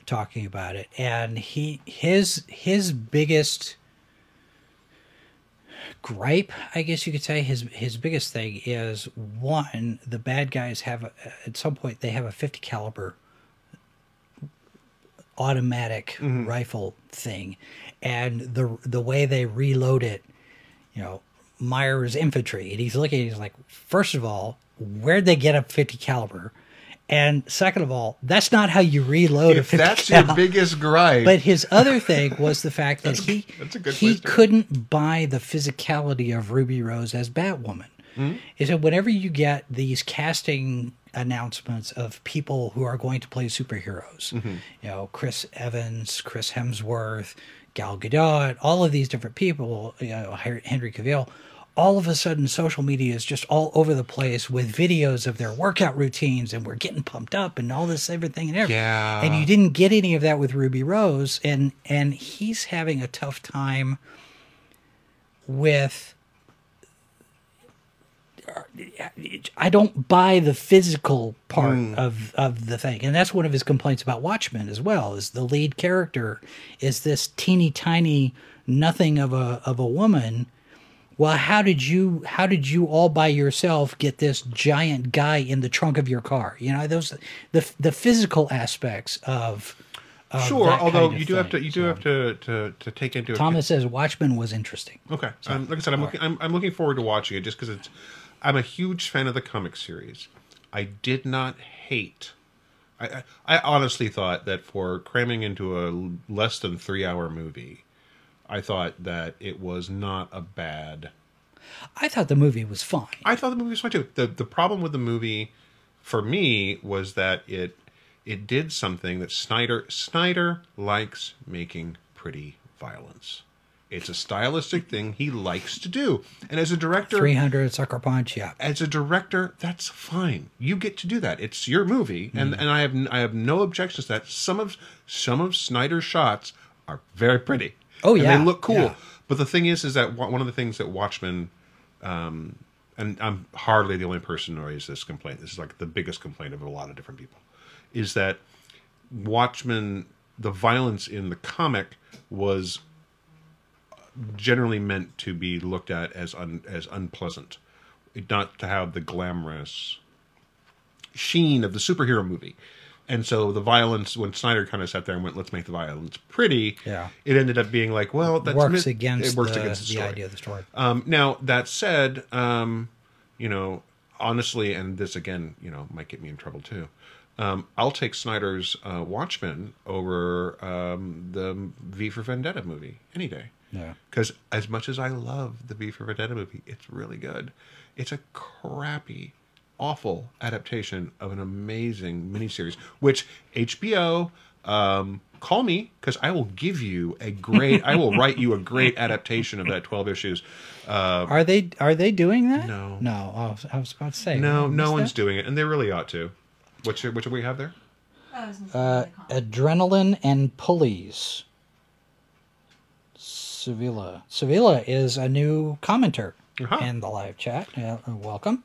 talking about it, and he his his biggest gripe, I guess you could say, his his biggest thing is one: the bad guys have a, at some point they have a fifty caliber automatic rifle thing, and the the way they reload it, you know, Meyer is infantry, and he's looking, he's like, first of all, where'd they get a 50 caliber? And second of all, that's not how you reload a If 50 that's your biggest gripe, But his other thing was the fact that he a he couldn't buy the physicality of Ruby Rose as Batwoman. Hmm? He said whenever you get these casting announcements of people who are going to play superheroes, Mm-hmm. you know, Chris Evans, Chris Hemsworth, Gal Gadot, all of these different people, you know, Henry Cavill, all of a sudden social media is just all over the place with videos of their workout routines and we're getting pumped up and all this everything and everything. Yeah. And you didn't get any of that with Ruby Rose and and he's having a tough time with I don't buy the physical part of of the thing, and that's one of his complaints about Watchmen as well. Is the lead character is this teeny tiny nothing of a of a woman? Well, how did you how did you all by yourself get this giant guy in the trunk of your car? You know those the the physical aspects of. sure. Although kind of you do have to you do So, have to, to to take into account. Thomas says Watchmen was interesting. Okay. um, like I said, I'm looking, I'm, I'm looking forward to watching it just because it's. I'm a huge fan of the comic series. I did not hate. I, I, honestly thought that for cramming into a less than three hour movie, I thought that it was not a bad. I thought the movie was fine. I thought the movie was fine too. the The problem with the movie, for me, was that it it did something that Snyder Snyder likes making pretty violence. It's a stylistic thing he likes to do, and as a director, Three hundred sucker punch, yeah. as a director, that's fine. You get to do that. It's your movie, and Mm-hmm. and I have I have no objections to that. Some of some of Snyder's shots are very pretty. Oh, and yeah, they look cool. yeah. But the thing is, is that one of the things that Watchmen, um, and I'm hardly the only person who raised this complaint. This is like the biggest complaint of a lot of different people, is that Watchmen, the violence in the comic was generally meant to be looked at as un, as unpleasant, not to have the glamorous sheen of the superhero movie. And so the violence, when Snyder kind of sat there and went, "Let's make the violence pretty," Yeah. it ended up being like, "Well, that's works against it works the, against the, the story. idea of the story. Um, now that said, um, you know, honestly, and this again, you know, might get me in trouble too. Um, I'll take Snyder's uh, Watchmen over um, the V for Vendetta movie any day. Yeah. Because as much as I love the V for Vendetta movie, it's really good. It's a crappy, awful adaptation of an amazing miniseries, which HBO. Um, call me because I will give you a great. I will write you a great adaptation of that twelve issues. Uh, Are they are they doing that? No. no. I was, I was about to say no, no one's that. doing it, and they really ought to. What's your, what do we have there? I was in Uh, adrenaline and pulleys. Sevilla. Sevilla is a new commenter Uh-huh. in the live chat. Yeah, uh, welcome.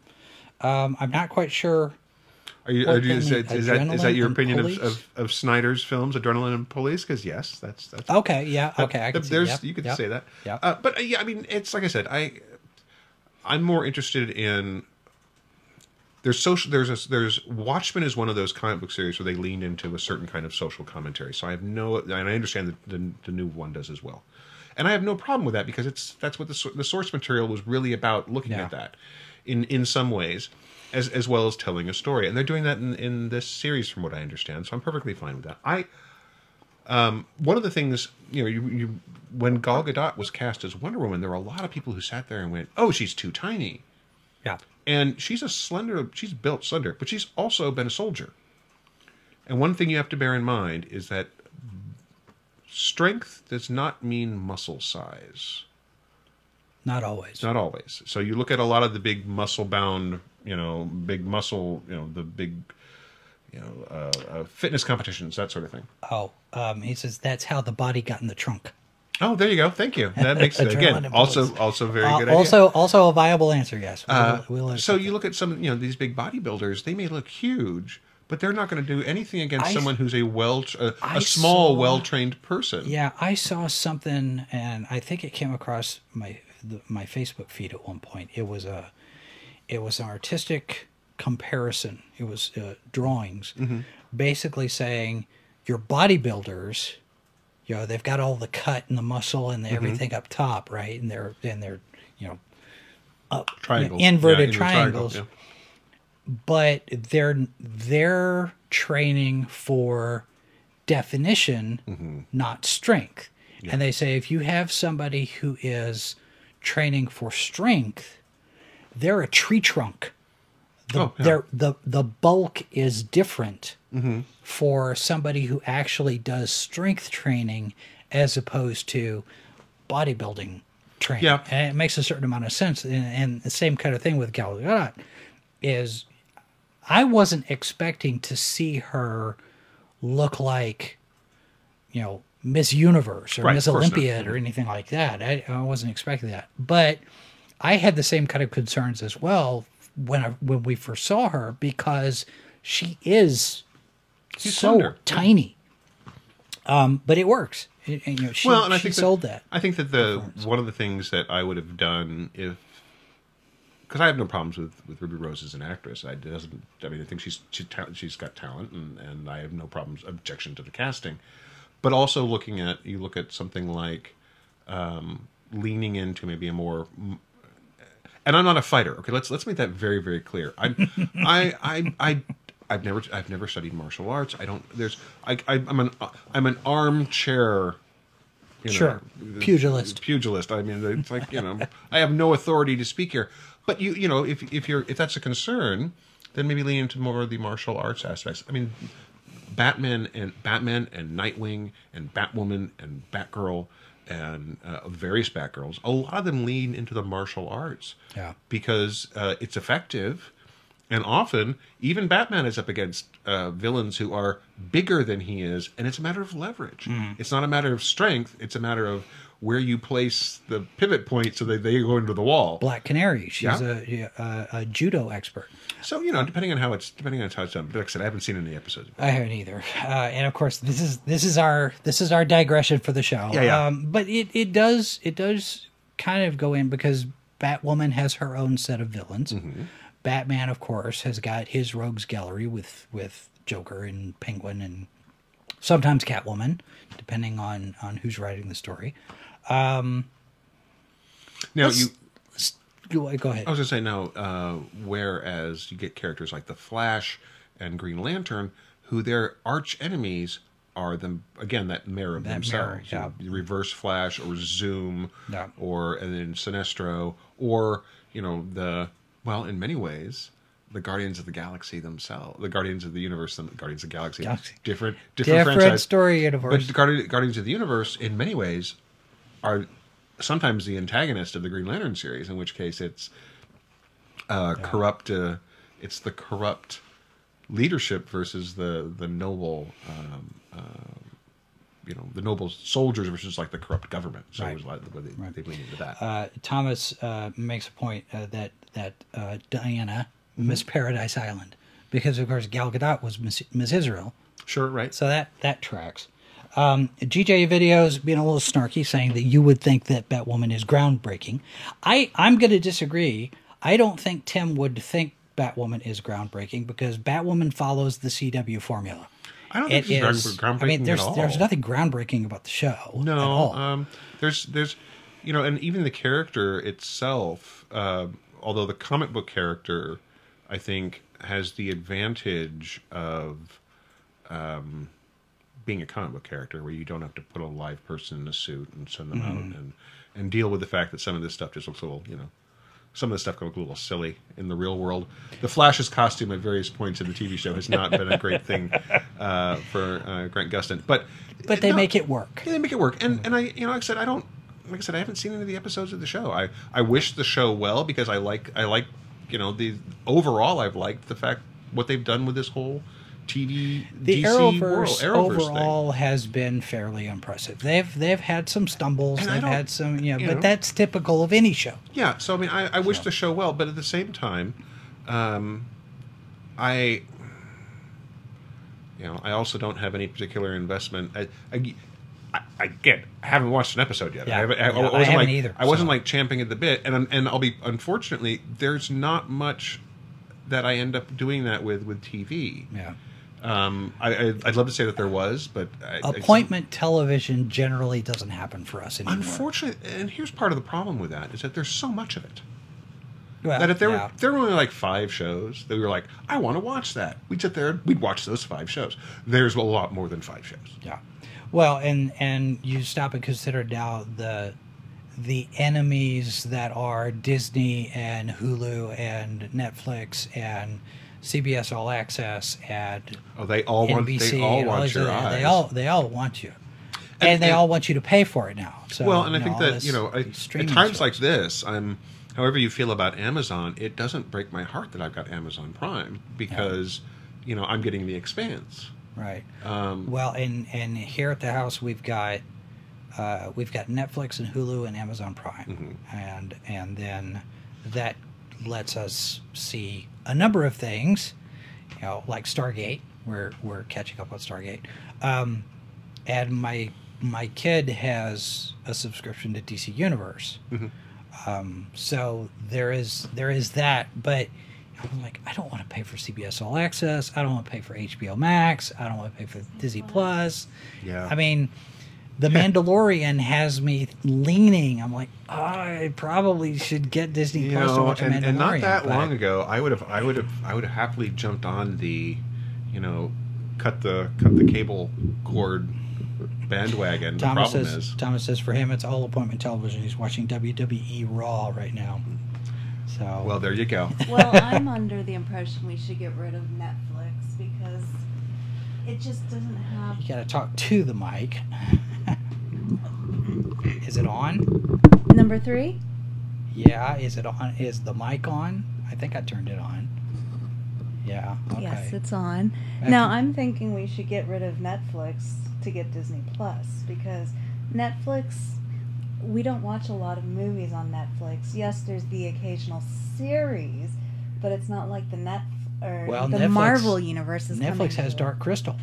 Um, I'm not quite sure. Are you, are you is, that, is that is that your opinion of, of, of Snyder's films, Adrenaline and Police? Because yes, that's that's Okay, yeah, okay, I can see. there's yep, you could yep, say that. Yep. Uh, but uh, yeah, I mean, it's like I said, I I'm more interested in there's social there's a, there's Watchmen is one of those comic book series where they lean into a certain kind of social commentary. So I have no and I understand that the, the new one does as well. And I have no problem with that because it's that's what the the source material was really about looking Yeah. at that in in some ways as as well as telling a story. And they're doing that in in this series from what I understand. So I'm perfectly fine with that. I um, one of the things you know, you, you when Gal Gadot was cast as Wonder Woman, there were a lot of people who sat there and went, "Oh, she's too tiny," Yeah. and she's a slender, she's built slender, but she's also been a soldier. And one thing you have to bear in mind is that strength does not mean muscle size. Not always. Not always. So you look at a lot of the big muscle bound, you know, big muscle, you know, the big, you know, uh, uh, fitness competitions, that sort of thing. Oh, um, he says that's how the body got in the trunk. Oh, there you go. Thank you. That makes it again also bullets. also very Uh, good. idea. also, also a viable answer. Yes. We'll, Uh, we'll so you look at some, you know, these big bodybuilders. They may look huge, but they're not going to do anything against I- someone who's a well, a small, saw- well-trained person. Yeah, I saw something, and I think it came across my the, my Facebook feed at one point. It was a, it was an artistic comparison. It was uh, drawings, Mm-hmm. basically saying your bodybuilders, you know, they've got all the cut and the muscle and the, Mm-hmm. everything up top, right? And they're and they're you know Triangles, inverted Yeah, in the triangle, triangles. Yeah. but they're they're training for definition, mm-hmm. not strength. And they say if you have somebody who is training for strength, they're a tree trunk. The, Oh, yeah. the the bulk is different mm-hmm. for somebody who actually does strength training as opposed to bodybuilding training. Yeah. And it makes a certain amount of sense. And, and the same kind of thing with Gal Gadot is I wasn't expecting to see her look like, you know, Miss Universe or Right, Miss of course not. Olympiad or anything like that. I, I wasn't expecting that. But I had the same kind of concerns as well when I, when we first saw her because she is She's so tiny. Um, but it works. It- and, you know, she, well, and I think sold that, that. I think that the one of the things that I would have done if because I have no problems with, with Ruby Rose as an actress. I doesn't. I mean, I think she's she's, ta- she's got talent, and, and I have no problems objection to the casting. But also looking at you look at something like um, leaning into maybe a more and I'm not a fighter. Okay, let's let's make that very very clear. I'm I I I I've never I've never studied martial arts. I don't. There's I, I I'm an I'm an armchair. You know, Sure. Pugilist. Pugilist. I mean, it's like you know, I have no authority to speak here. But you you know, if if you're if that's a concern, then maybe lean into more of the martial arts aspects. I mean, Batman and Batman and Nightwing and Batwoman and Batgirl and uh, various Batgirls, a lot of them lean into the martial arts. Yeah. Because uh, it's effective, and often even Batman is up against uh, villains who are bigger than he is, and it's a matter of leverage. It's not a matter of strength. It's a matter of where you place the pivot point so that they go into the wall. Black Canary. She's Yeah. a, a, a judo expert. So you know, depending on how it's depending on how it's done. But like I said, I haven't seen any episodes. I haven't either. Uh, and of course, this is this is our this is our digression for the show. Yeah, yeah. Um, but it, it does it does kind of go in because Batwoman has her own set of villains. Mm-hmm. Batman, of course, has got his rogues gallery with with Joker and Penguin and sometimes Catwoman, depending on on who's writing the story. Now Let's- you. Go, ahead. I was gonna say no. Uh, whereas you get characters like the Flash and Green Lantern, who their arch enemies are them again that mirror of That mirror, themselves. yeah. You Reverse Flash or Zoom, Yeah. or and then Sinestro, or you know the well, in many ways, the Guardians of the Galaxy themselves, the Guardians of the Universe, the Guardians of the Galaxy, Galaxy. different different, Different franchise. story But universe. the Guardi- Guardians of the Universe, in many ways, are sometimes the antagonist of the Green Lantern series. In which case, it's uh, corrupt. Uh, it's the corrupt leadership versus the the noble. Um, uh, you know the noble soldiers versus like the corrupt government. So Right. it was like the way they, they lean into that. uh, Thomas uh, makes a point uh, that that uh, Diana Mm-hmm. Miss Paradise Island because of course Gal Gadot was Miss, Miss Israel, sure, right? so that that tracks. Um, GJ videos being a little snarky, saying that you would think that Batwoman is groundbreaking. I I'm going to disagree. I don't think Tim would think Batwoman is groundbreaking because Batwoman follows the CW formula. I don't think It it's is. ground- groundbreaking I mean, there's at all. there's nothing groundbreaking about the show. No, at all. um, there's there's you know, and even the character itself, uh, although the comic book character, I think, has the advantage of um, being a comic book character, where you don't have to put a live person in a suit and send them out and and deal with the fact that some of this stuff just looks a little, you know. Some of this stuff can look a little silly in the real world. The Flash's costume at various points in the TV show has not been a great thing uh, for uh, Grant Gustin, but but they no, make it work. yeah, they make it work. And and I you know like I said I don't like I said I haven't seen any of the episodes of the show. I I wish the show well because I like I like you know the overall I've liked the fact what they've done with this whole TV the DC Arrowverse, world, Arrowverse thing. overall has been fairly impressive. They've they've had some stumbles, And they've had some, you know, you but know. that's typical of any show. Yeah, so I mean, I, I wish the show well, but at the same time, um, I, you know, I also don't have any particular investment. I, I, I, I get, I haven't watched an episode yet. Yeah. I, haven't, I, Yeah, I wasn't haven't like, either, I wasn't so. like champing at the bit, and I'm- and I'll be unfortunately, there's not much that I end up doing that with with TV. Yeah. Um, I, I I'd love to say that there was, but I, I- Appointment television generally doesn't happen for us anymore. Unfortunately, and here's part of the problem with that is that there's so much of it. Well, that if there yeah. were there were only like five shows that we were like, I want to watch that. We'd sit there, we'd watch those five shows. There's a lot more than five shows. Yeah. Well, and and you stop and consider now the the enemies that are Disney and Hulu and Netflix and CBS All Access and Oh, they all want NBC. they all want these your eyes. They all they all want you, and, And- they and- all want you to pay for it now. So well, and I think that you know, I, at times like this, I'm. However you feel about Amazon, it doesn't break my heart that I've got Amazon Prime because, you know, I'm getting The Expanse. Right. Um, Well, and and here at the house we've got uh, we've got Netflix and Hulu and Amazon Prime, Mm-hmm. and and then that lets us see a number of things, you know, like Stargate. We're we're catching up on Stargate, um, and my my kid has a subscription to DC Universe. Mm-hmm. Um, so there is there is that, but I'm like, I don't want to pay for CBS All Access. I don't want to pay for HBO Max. I don't want to pay for Disney Plus. Yeah. I mean, The Mandalorian has me leaning. I'm like, I probably should get Disney you Plus to watch and, Mandalorian. and not that but- long ago, I would have, I would have, I would have happily jumped on the, you know, cut the cut the cable cord bandwagon. The Thomas problem says, is, Thomas says for him it's all appointment television. He's watching WWE Raw right now. So well, there you go. Well, I'm under the impression we should get rid of Netflix because it just doesn't have. you got to talk to the mic. is it on? Number three? Yeah. Is it on? Is the mic on? I think I turned it on. Yeah. Okay. Yes, it's on. Back Now, I'm thinking we should get rid of Netflix to get Disney Plus because Netflix, we don't watch a lot of movies on Netflix. Yes, there's the occasional series, but it's not like the Net or Well, the Netflix- Marvel universe is Netflix has. Dark Crystal,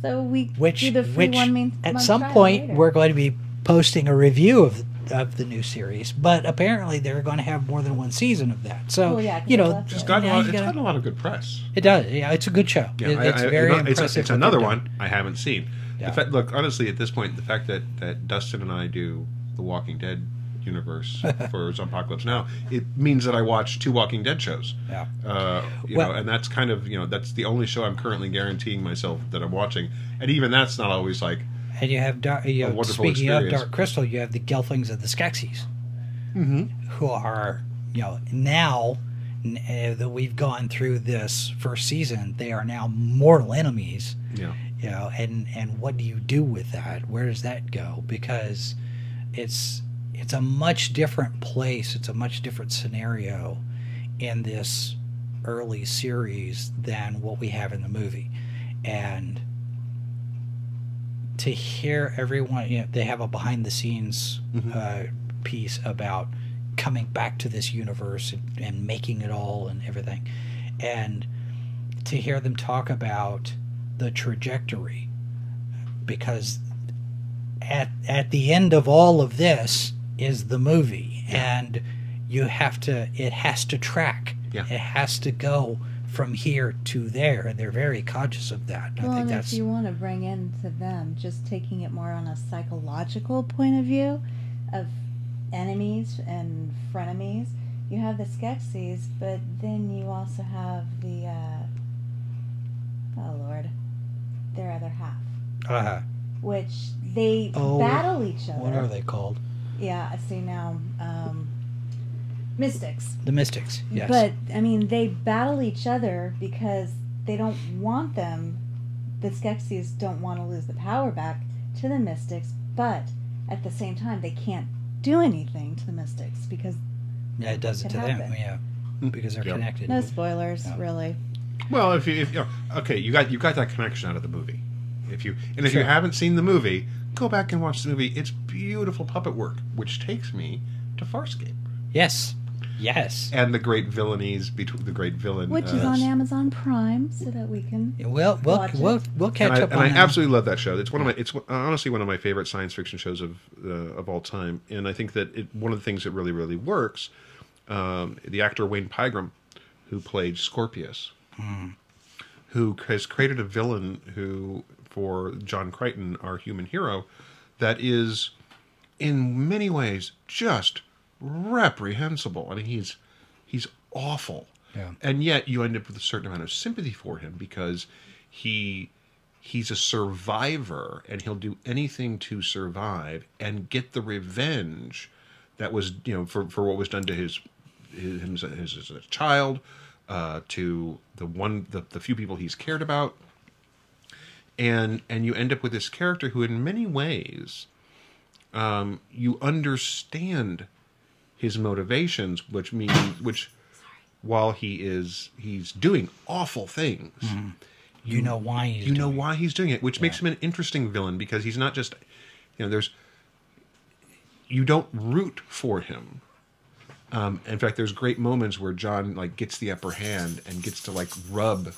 So we which do the free which one mean at some trial point later. we're going to be posting a review of of the new series. But apparently they're going to have more than one season of that. So Well, yeah, 'cause you know, It's it. gotten, a now lot, you it's gotta- gotten a lot of good press. It does. Yeah, it's a good show. Yeah, It- I- it's I- very it's, impressive. it's another one. I haven't seen. Yeah. The fact, look, honestly, at this point, the fact that, that Dustin and I do the Walking Dead universe for Apocalypse Now, it means that I watch two Walking Dead shows. Yeah. Uh, you Well- know, and that's kind of you know that's the only show I'm currently guaranteeing myself that I'm watching, and even that's not always like And you have, Dar- you know, speaking of. Dark Crystal, you have the Gelflings of the Skeksis, Mm-hmm. who are, you know, now uh, that we've gone through this first season, they are now mortal enemies. yeah. You know, and and what do you do with that? Where does that go? Because it's it's a much different place. It's a much different scenario in this early series than what we have in the movie, and to hear everyone, you know, they have a behind the scenes uh, piece about coming back to this universe and, and making it all and everything, and to hear them talk about the trajectory, because at at the end of all of this is the movie, and you have to it has to track, Yeah. it has to go from here to there, and they're very conscious of that. I Well, think and that's if you want to bring into them, just taking it more on a psychological point of view of enemies and frenemies, you have the Skeksis, but then you also have the, uh, oh lord, their other half, uh, which they Oh, battle each other. what are they called? Yeah, I see now. Um, mystics. The Mystics. Yes. But I mean, they battle each other because they don't want them. The Skeksis don't want to lose the power back to the Mystics, but at the same time, they can't do anything to the Mystics because yeah, it does it to can them. Yeah, because they're Yep. connected. no spoilers, Yeah. really. Well, if you, if, you know, okay, you got you got that connection out of the movie. If you and if Sure. you haven't seen the movie, go back and watch the movie. It's beautiful puppet work, which takes me to Farscape Yes. Yes. and the great villainies between the great villain, Which is uh, on Amazon Prime, so that we can. We'll we'll Watch we'll, we'll catch and I, up and I that. absolutely love that show. It's one of my it's honestly one of my favorite science fiction shows of uh, of all time. And I think that it, one of the things that really really works, um, the actor Wayne Pygram, who played Scorpius, who has created a villain who for John Crichton, our human hero, that is in many ways just reprehensible. I mean, he's he's awful. Yeah. And yet you end up with a certain amount of sympathy for him because he he's a survivor and he'll do anything to survive and get the revenge that was you know for, for what was done to his his, his, as a child uh, to the one the, the few people he's cared about and and you end up with this character who in many ways um, you understand his motivations which means which while he is he's doing awful things You know why he's you know it. why he's doing it, which makes him an interesting villain because he's not just, you know, there's, you don't root for him. Um, in fact, there's great moments where John like gets the upper hand and gets to like rub,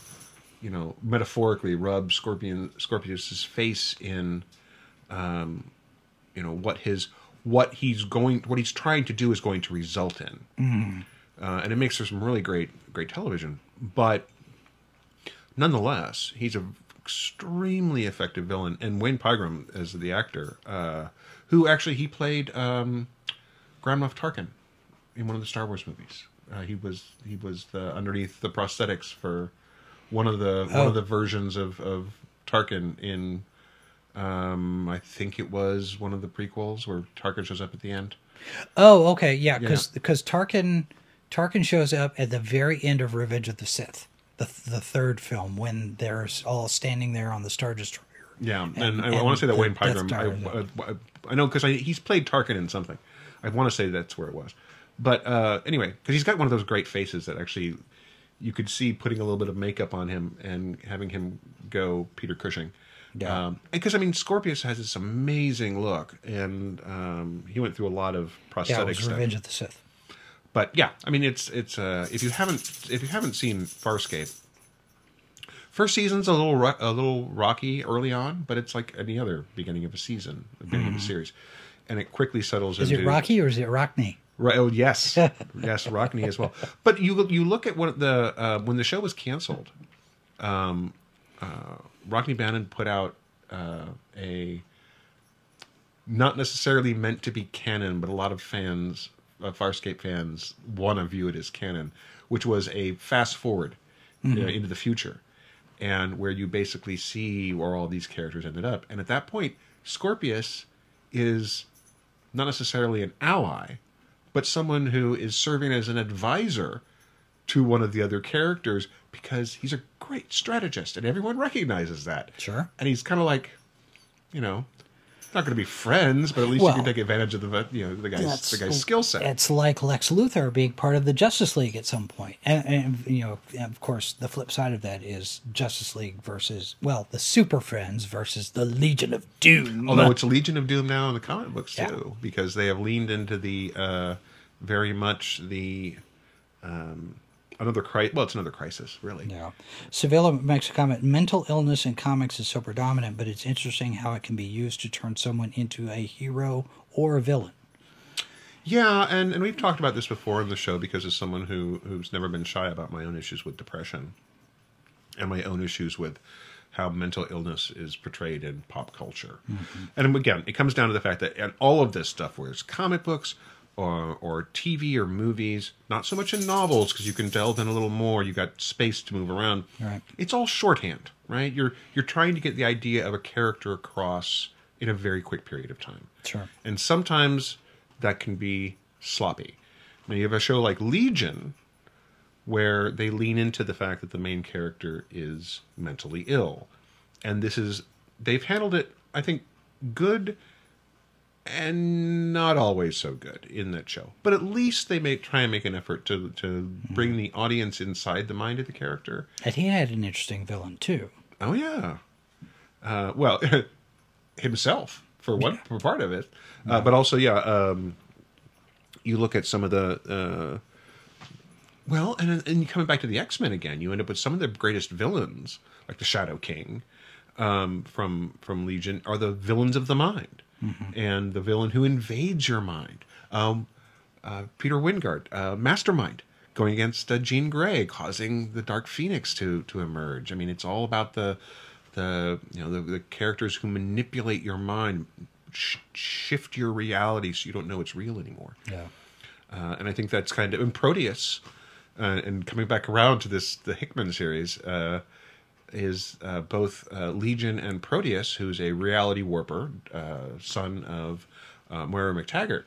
you know, metaphorically rub Scorpion Scorpius's face in, um, you know, what his what he's going what he's trying to do is going to result in, uh, and it makes for some really great great television, but nonetheless, he's an extremely effective villain. And Wayne Pygram as the actor, uh, who actually he played um, Grand Moff Tarkin in one of the Star Wars movies. Uh, he was he was the, underneath the prosthetics for one of the one Oh. of the versions of, of Tarkin in. Um, I think it was one of the prequels where Tarkin shows up at the end. Oh, okay, yeah, Yeah. because Tarkin Tarkin shows up at the very end of Revenge of the Sith, the the third film when they're all standing there on the Star Destroyer. Yeah, and, And- I want to say that Wayne Pygram. I, I, I know because he's played Tarkin in something. I want to say that's where it was. But uh, anyway, because he's got one of those great faces that actually you could see putting a little bit of makeup on him and having him go Peter Cushing. Yeah. Um, because I mean, Scorpius has this amazing look, and um, he went through a lot of prosthetics. Yeah, it was stuff. Revenge of the Sith. But yeah, I mean, it's it's uh, if you haven't if you haven't seen Farscape, first season's a little ro- a little rocky early on, but it's like any other beginning of a season, beginning of a series, and it quickly settles Mm-hmm. Is into it Rocky or is it Rockne? Right. Oh, yes, yes, Rockne as well. But you you look at what the uh, when the show was canceled, um, uh, Rockne O'Bannon put out uh, a not necessarily meant to be canon, but a lot of fans, uh, Farscape fans, want to view it as canon, which was a fast forward uh, into the future, and where you basically see where all these characters ended up. And at that point, Scorpius is not necessarily an ally, but someone who is serving as an advisor to one of the other characters because he's a great strategist and everyone recognizes that. Sure. And he's kind of like, you know, not going to be friends, but at least Well, you can take advantage of the you know the guy's the guy's skill set. It's like Lex Luthor being part of the Justice League at some. And, and you know, and of course, the flip side of that is Justice League versus well, the Super Friends versus the Legion of Doom. Although it's Legion of Doom now in the comic books Yeah. too, because they have leaned into the uh, very much the um, another crisis. Well, it's another crisis, really. Yeah. Sevilla makes a comment mental illness in comics is so predominant, but it's interesting how it can be used to turn someone into a hero or a villain. Yeah, and, and we've talked about this before in the show because as someone who who's never been shy about my own issues with depression and my own issues with how mental illness is portrayed in pop culture. Mm-hmm. And again, it comes down to the fact that and all of this stuff, whether it's comic books or or TV or movies, not so much in novels because you can delve in a little more. You got space to move around. Right. It's all shorthand, right? You're you're trying to get the idea of a character across in a very quick period of time. Sure. And sometimes that can be sloppy. Now you have a show like Legion where they lean into the fact that the main character is mentally ill. And this is they've handled it I think good and not always so good in that show. But at least they make try and make an effort to to bring the audience inside the mind of the character. And he had an interesting villain too. Oh yeah. Uh, well, himself for one for part of it, uh, but also yeah. Um, you look at some of the uh, well, and and coming back to the X Men again, you end up with some of the greatest villains, like the Shadow King um, from from Legion, are the villains of the mind, and the villain who invades your mind. Um, uh, Peter Wyngarde, uh, Mastermind, going against uh, Jean Grey, causing the Dark Phoenix to to emerge. I mean, it's all about the the you know the, the characters who manipulate your mind, sh- shift your reality so you don't know it's real anymore. Yeah. uh, and I think that's kind of and Proteus, uh, and coming back around to this the Hickman series uh, is uh, both uh, Legion and Proteus, who's a reality warper, uh, son of uh, Moira MacTaggert.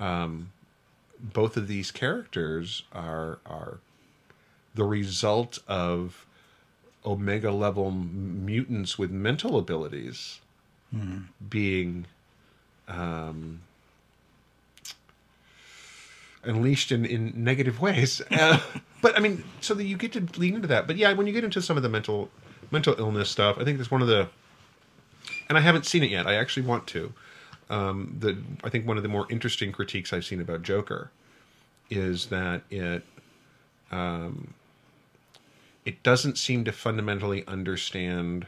Um, both of these characters are are the result of omega level mutants with mental abilities being um, unleashed in, in negative ways. Uh, but I mean, so that you get to lean into that. But yeah, when you get into some of the mental mental illness stuff, I think that's one of the, and I haven't seen it yet. I actually want to. Um, the I think one of the more interesting critiques I've seen about Joker is that it um, it doesn't seem to fundamentally understand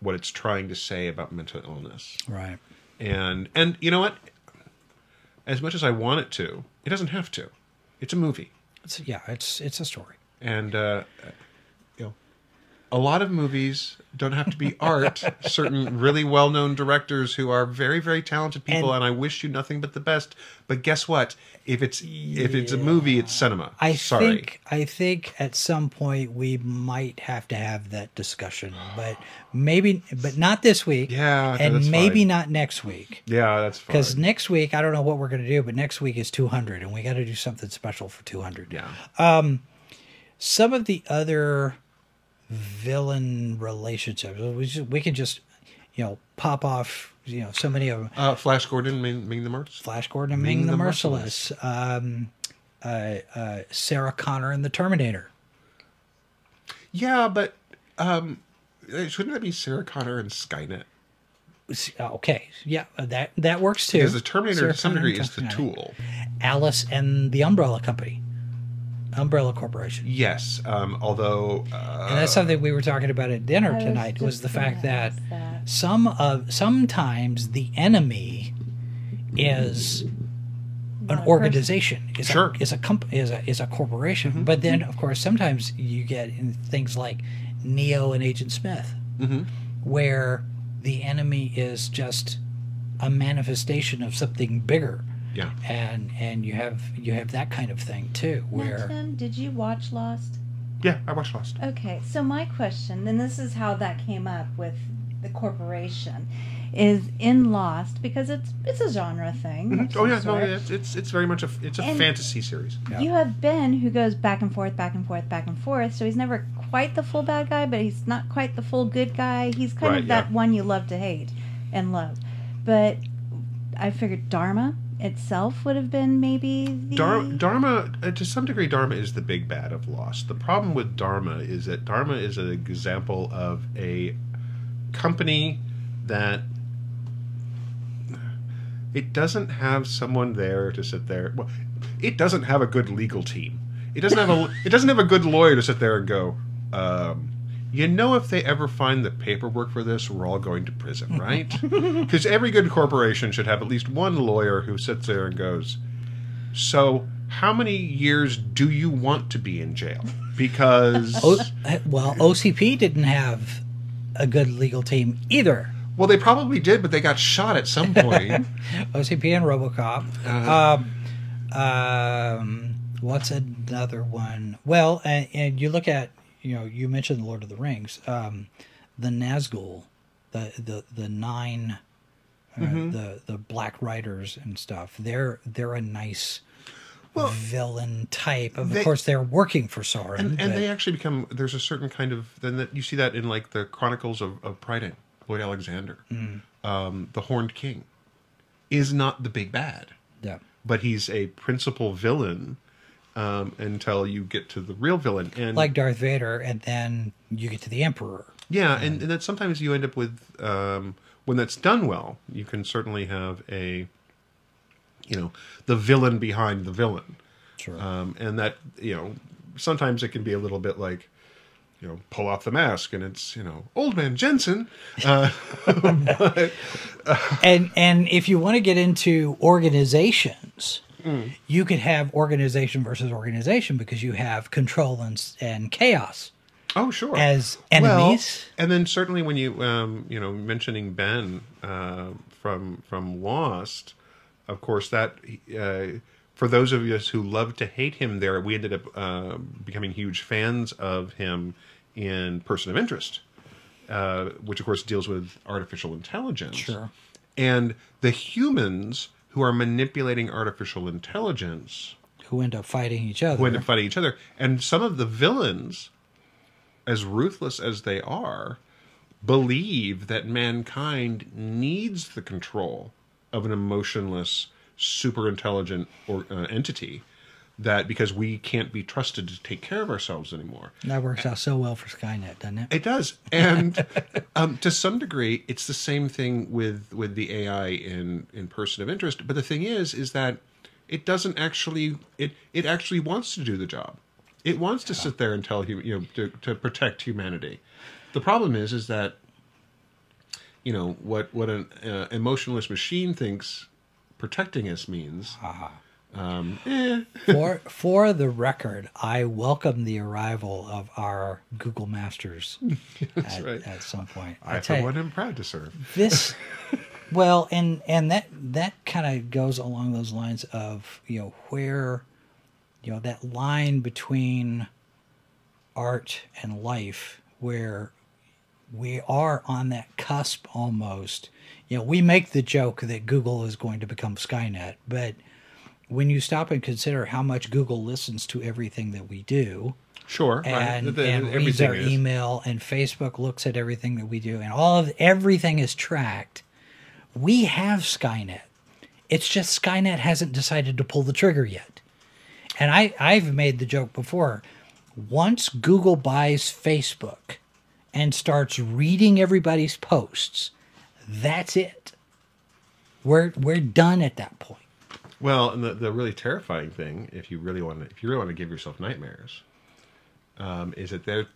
what it's trying to say about mental illness Right. and and you know what as much as i want it to it doesn't have to it's a movie It's, yeah, it's it's a story. and uh a lot of movies don't have to be art certain really well-known directors who are very very talented people and, And- i wish you nothing but the best but guess what if it's if it's a movie it's cinema I sorry think I think at some point we might have to have that discussion, but maybe, but not this week. Yeah, and maybe fine. not next week. yeah that's fine Because next week, I don't know what we're going to do, but next week is 200, and we got to do something special for 200. yeah um, Some of the other villain relationships, we, just, we can just, you know, pop off, you know, so many of them. uh flash gordon Ming, Ming the Mercs. Flash Gordon and Ming, the, Merciless, um, uh, uh, Sarah Connor and the Terminator. yeah but um shouldn't that be sarah connor and skynet uh, Okay, yeah, that that works too. Because the Terminator, Sarah to some Connor degree, is the tool. Alice and the Umbrella Company, Umbrella Corporation, Yes, um, although uh, and that's something we were talking about at dinner I tonight. Was just the fact that, that. some of sometimes the enemy is Not an organization, is Sure. a is a comp- is a is a corporation. But then, of course, sometimes you get in things like Neo and Agent Smith, where the enemy is just a manifestation of something bigger. Yeah, and and you have you have that kind of thing too Now, where Tim, did you watch Lost? yeah, I watched Lost. Okay, so my question, and this is how that came up with the corporation, is in Lost because it's it's a genre thing. Mm-hmm. of Oh some yeah, no, sort. it's it's it's very much a it's a And- fantasy series. You have Ben who goes back and forth, back and forth, back and forth. So he's never quite the full bad guy, but he's not quite the full good guy. He's kind Right, of that yeah. one you love to hate and love. But I figured Dharma itself would have been maybe the Dar- Dharma, uh, to some degree, Dharma is the big bad of Lost. The problem with Dharma is that Dharma is an example of a company that it doesn't have someone there to sit there. Well, it doesn't have a good legal team. It doesn't have a. It doesn't have a good lawyer to sit there and go. Um, you know, if they ever find the paperwork for this, we're all going to prison, right? Because every good corporation should have at least one lawyer who sits there and goes, so, how many years do you want to be in jail? Because o- well ocp didn't have a good legal team either well, they probably did, but they got shot at some point. ocp and robocop Uh-huh. um, um, what's another one well and, and you look at you know you mentioned the lord of the rings um, the nazgul the the the nine uh, Mm-hmm. the the black riders and stuff they're they're a nice Well, villain type. Of, they- of course they're working for sauron and, and they actually become there's a certain kind of then that you see that in like the chronicles of, of Prydain, Lloyd Alexander, um, the Horned King, is not the big bad, yeah. But he's a principal villain um, until you get to the real villain. And like Darth Vader, and then you get to the Emperor. Yeah, and, and that sometimes you end up with um, when that's done well, you can certainly have a you know the villain behind the villain, Sure. um, and that you know sometimes it can be a little bit like you know pull off the mask and it's you know old man Jensen, uh, but and and if you want to get into organizations, Mm. you could have organization versus organization because you have control and and chaos oh sure as Well, enemies. and then certainly when you um, you know mentioning Ben uh, from from Lost, of course that uh, for those of us who love to hate him, there we ended up uh, becoming huge fans of him in Person of Interest, uh, which of course deals with artificial intelligence. Sure. And the humans who are manipulating artificial intelligence Who end up fighting each other. who end up fighting each other. And some of the villains, as ruthless as they are, believe that mankind needs the control of an emotionless, super intelligent or uh, entity. That because we can't be trusted to take care of ourselves anymore. that works out so well for Skynet, doesn't it? It does, and um, to some degree, it's the same thing with with the AI in in Person of Interest. But the thing is, is that it doesn't actually it it actually wants to do the job. It wants to sit there and tell you you know to, to protect humanity. The problem is, is that you know what what an uh, emotionless machine thinks protecting us means. Um, eh. for for the record, I welcome the arrival of our Google Masters at, right. at some point. I, tell for one, am proud to serve. this well and and that that kind of goes along those lines of you know where you know that line between art and life where we are on that cusp almost you know we make the joke that google is going to become skynet but when you stop and consider how much google listens to everything that we do Sure, and, right. The- and reads our is. email and facebook looks at everything that we do and all of everything is tracked we have skynet it's just skynet hasn't decided to pull the trigger yet and I, i've made the joke before once google buys facebook and starts reading everybody's posts that's it we're we're done at that point Well, and the, the really terrifying thing, if you really want to, if you really want to give yourself nightmares, um, is that there,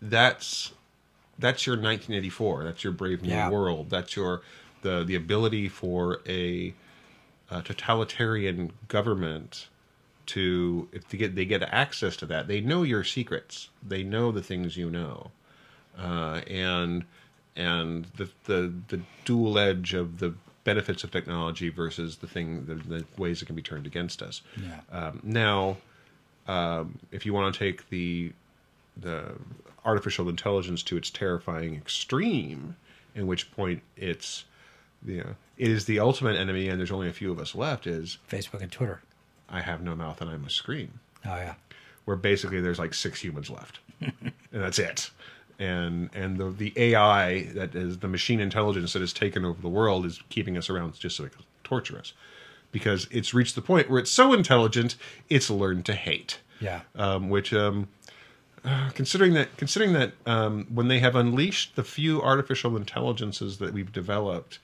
that's that's your 1984. That's your Brave New Yeah. World. That's your the the ability for a, a totalitarian government to if they get they get access to that. They know your secrets. They know the things you know, uh, and and the, the the dual edge of the benefits of technology versus the thing the, the ways it can be turned against us. Yeah. Um, now, um, if you want to take the the artificial intelligence to its terrifying extreme, in which point it's you know it is the ultimate enemy, and there's only a few of us left. Is facebook and twitter I have no mouth and I must scream oh yeah where basically there's like six humans left, and that's it. And and the the AI that is the machine intelligence that has taken over the world is keeping us around just so it can torture us, because it's reached the point where it's so intelligent it's learned to hate. yeah Um, which um, uh, considering that considering that um, when they have unleashed the few artificial intelligences that we've developed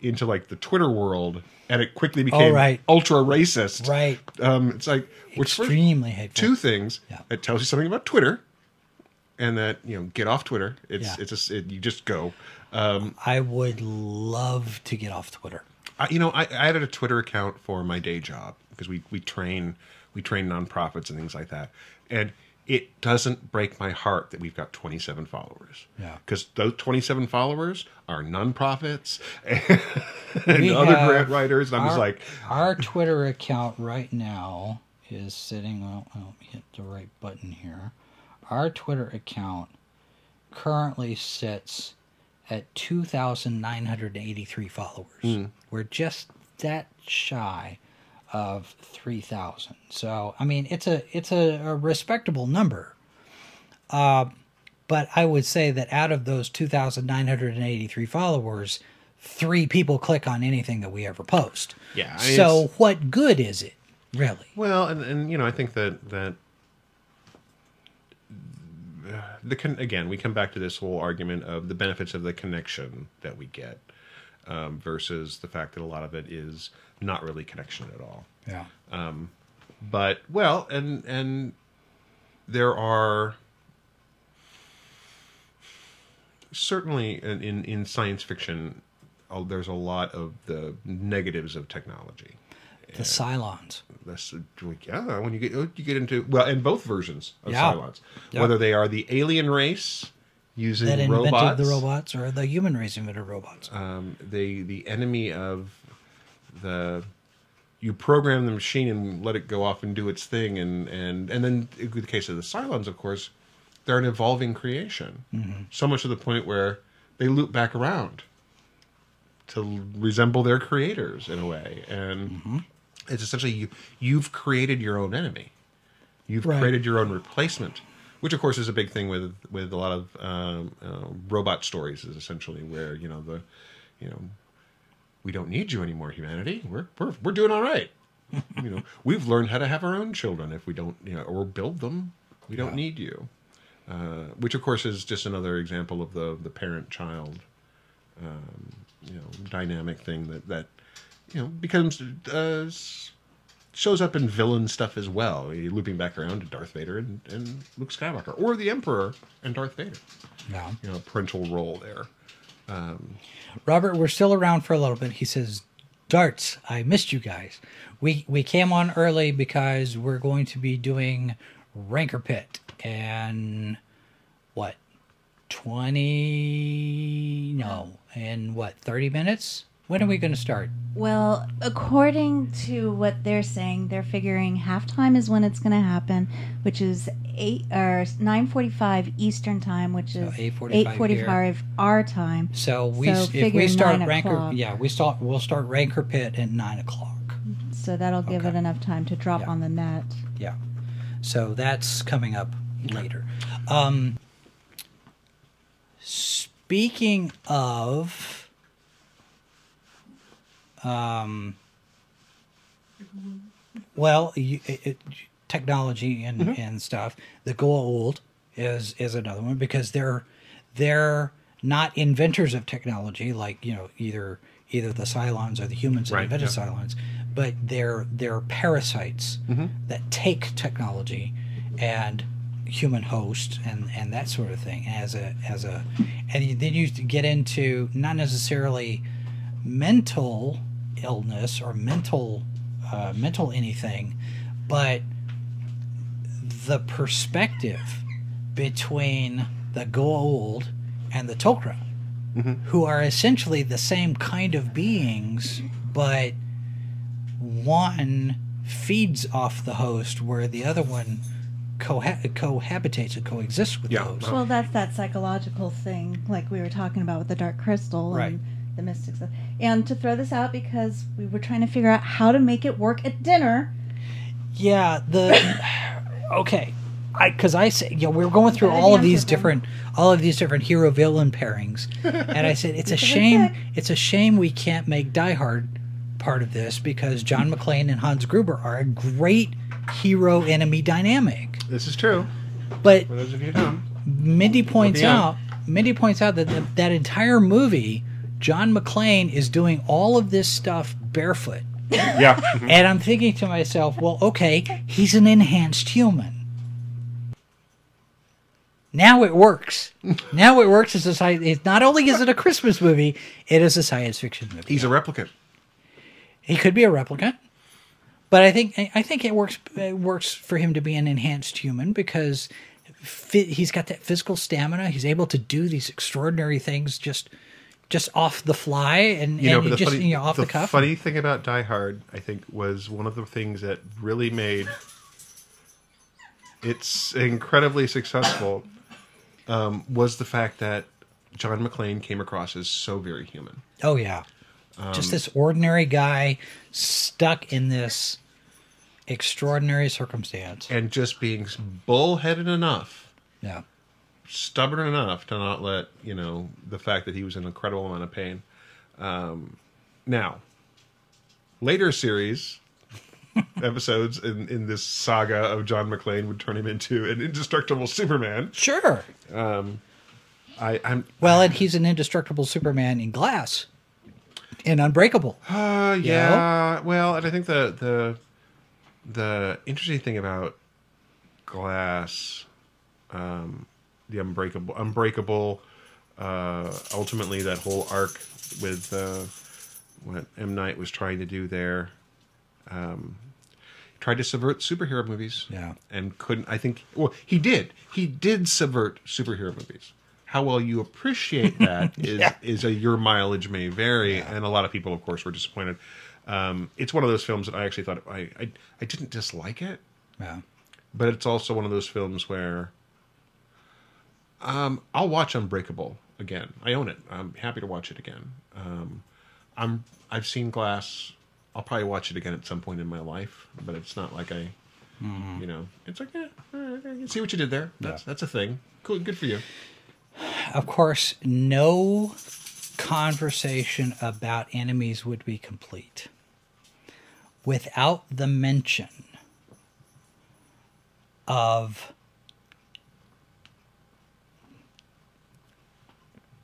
into like the Twitter world, and it quickly became right. ultra racist. right Um, it's like which extremely hateful two things. Yeah. It tells you something about Twitter, and that you know get off Twitter. It's Yeah. it's a, it, you just go. Um, I would love to get off Twitter. I, you know, I, I added a Twitter account for my day job because we we train we train nonprofits and things like that, and it doesn't break my heart that we've got 27 followers. Yeah. because those 27 followers are nonprofits and, and other grant writers. And I'm just like, our Twitter account right now is sitting. Well, I'll hit the right button here. Our Twitter account currently sits at two thousand nine hundred eighty-three followers. Hmm. We're just that shy of three thousand. So I mean, it's a it's a, a respectable number. Uh, but I would say that out of those two thousand nine hundred and eighty-three followers, three people click on anything that we ever post. Yeah, I mean, so what good is it, really? Well, and, and you know, I think that that the con- again, we come back to this whole argument of the benefits of the connection that we get um, versus the fact that a lot of it is not really connection at all. Yeah. But well, and and there are certainly in in, in science fiction, uh, there's a lot of the negatives of technology. The Cylons. That's yeah. When you get you get into well, in both versions of Yeah. Cylons, Yeah. whether they are the alien race using That invented robots, the robots or the human race invented robots. um, the the enemy of the you program the machine and let it go off and do its thing, and and and then in the case of the Cylons, of course, they're an evolving creation. So much to the point where they loop back around to resemble their creators in a way, and it's essentially you you've created your own enemy. You've Right. created your own replacement, which of course is a big thing with with a lot of um, uh, robot stories. Is essentially where you know the you know we don't need you anymore, humanity. We're we're we're doing all right. you know, we've learned how to have our own children if we don't, you know, or build them. We don't need you. Uh, which of course is just another example of the the parent child, um, you know, dynamic thing that that you know becomes uh, shows up in villain stuff as well. Looping back around to Darth Vader and, and Luke Skywalker, or the Emperor and Darth Vader. Yeah. You know, parental role there. Robert, we're still around for a little bit. He says, "Darts, I missed you guys. We we came on early because we're going to be doing Ranker Pit and what, twenty? No, in what, thirty minutes? When are we going to start? Well, according to what they're saying, they're figuring halftime is when it's going to happen, which is eight or nine forty-five Eastern time, which is 8:45 eight forty-five our time. So we So if we start Ranker, o'clock. yeah, we start we'll start Ranker Pit at nine o'clock. So that'll give it enough time to drop Yeah. on the net. Yeah. So that's coming up later. Um, speaking of, um, well, you, it, it- technology and, and stuff. The Goa'uld is is another one because they're they're not inventors of technology like you know either either the Cylons or the humans that Right, invented yeah. Cylons, but they're they're parasites that take technology and human host and and that sort of thing as a as a and then you get into not necessarily mental illness or mental uh, mental anything, but the perspective between the Goa'uld and the Tok'ra, who are essentially the same kind of beings, but one feeds off the host, where the other one coha- cohabitates and coexists with Yeah. the host. Well, that's that psychological thing, like we were talking about with the Dark Crystal Right. and the Mystic stuff. And to throw this out because we were trying to figure out how to make it work at dinner. Yeah, the okay, I because I said you know we were going through all of these them. different all of these different hero villain pairings, and I said it's a shame it's a shame we can't make Die Hard part of this because John McClane and Hans Gruber are a great hero enemy dynamic. This is true. But For those of you who don't. Mindy points out Mindy points out that the, that entire movie John McClane is doing all of this stuff barefoot. Yeah. Mm-hmm. And I'm thinking to myself, well, okay, he's an enhanced human. Now it works. now it works as a sci- it Not only is it a Christmas movie, it is a science fiction movie. He's a replicant. He could be a replicant, but I think I think it works. It works for him to be an enhanced human because he's got that physical stamina. He's able to do these extraordinary things just just off the fly and, You know, and the just funny, you know off the, cuff. funny thing about Die Hard, I think, was one of the things that really made it's incredibly successful. Um, was the fact that John McClane came across as so very human. Oh yeah, Um, just this ordinary guy stuck in this extraordinary circumstance. and just being bullheaded enough, Yeah, stubborn enough to not let you know the fact that he was in an incredible amount of pain. Um, now, later series episodes in, in this saga of John McClane would turn him into an indestructible Superman. sure. I, I'm Well, and he's an indestructible Superman in Glass, and Unbreakable. uh, yeah. Well, and I think the the the interesting thing about Glass, um, the Unbreakable, Unbreakable, uh, ultimately that whole arc with uh, what M Night was trying to do there, um, tried to subvert superhero movies. Yeah. and couldn't. I think. Well, he did. He did subvert superhero movies. How well you appreciate that is Yeah. is a your mileage may vary, and a lot of people, of course, were disappointed. Um, it's one of those films that I actually thought I, I I didn't dislike it, Yeah. but it's also one of those films where um, I'll watch Unbreakable again. I own it. I'm happy to watch it again. Um, I'm I've seen Glass. I'll probably watch it again at some point in my life, but it's not like I, you know, it's like yeah, right, I can see what you did there. That's that's a thing. Cool, good for you. Of course, no conversation about enemies would be complete without the mention of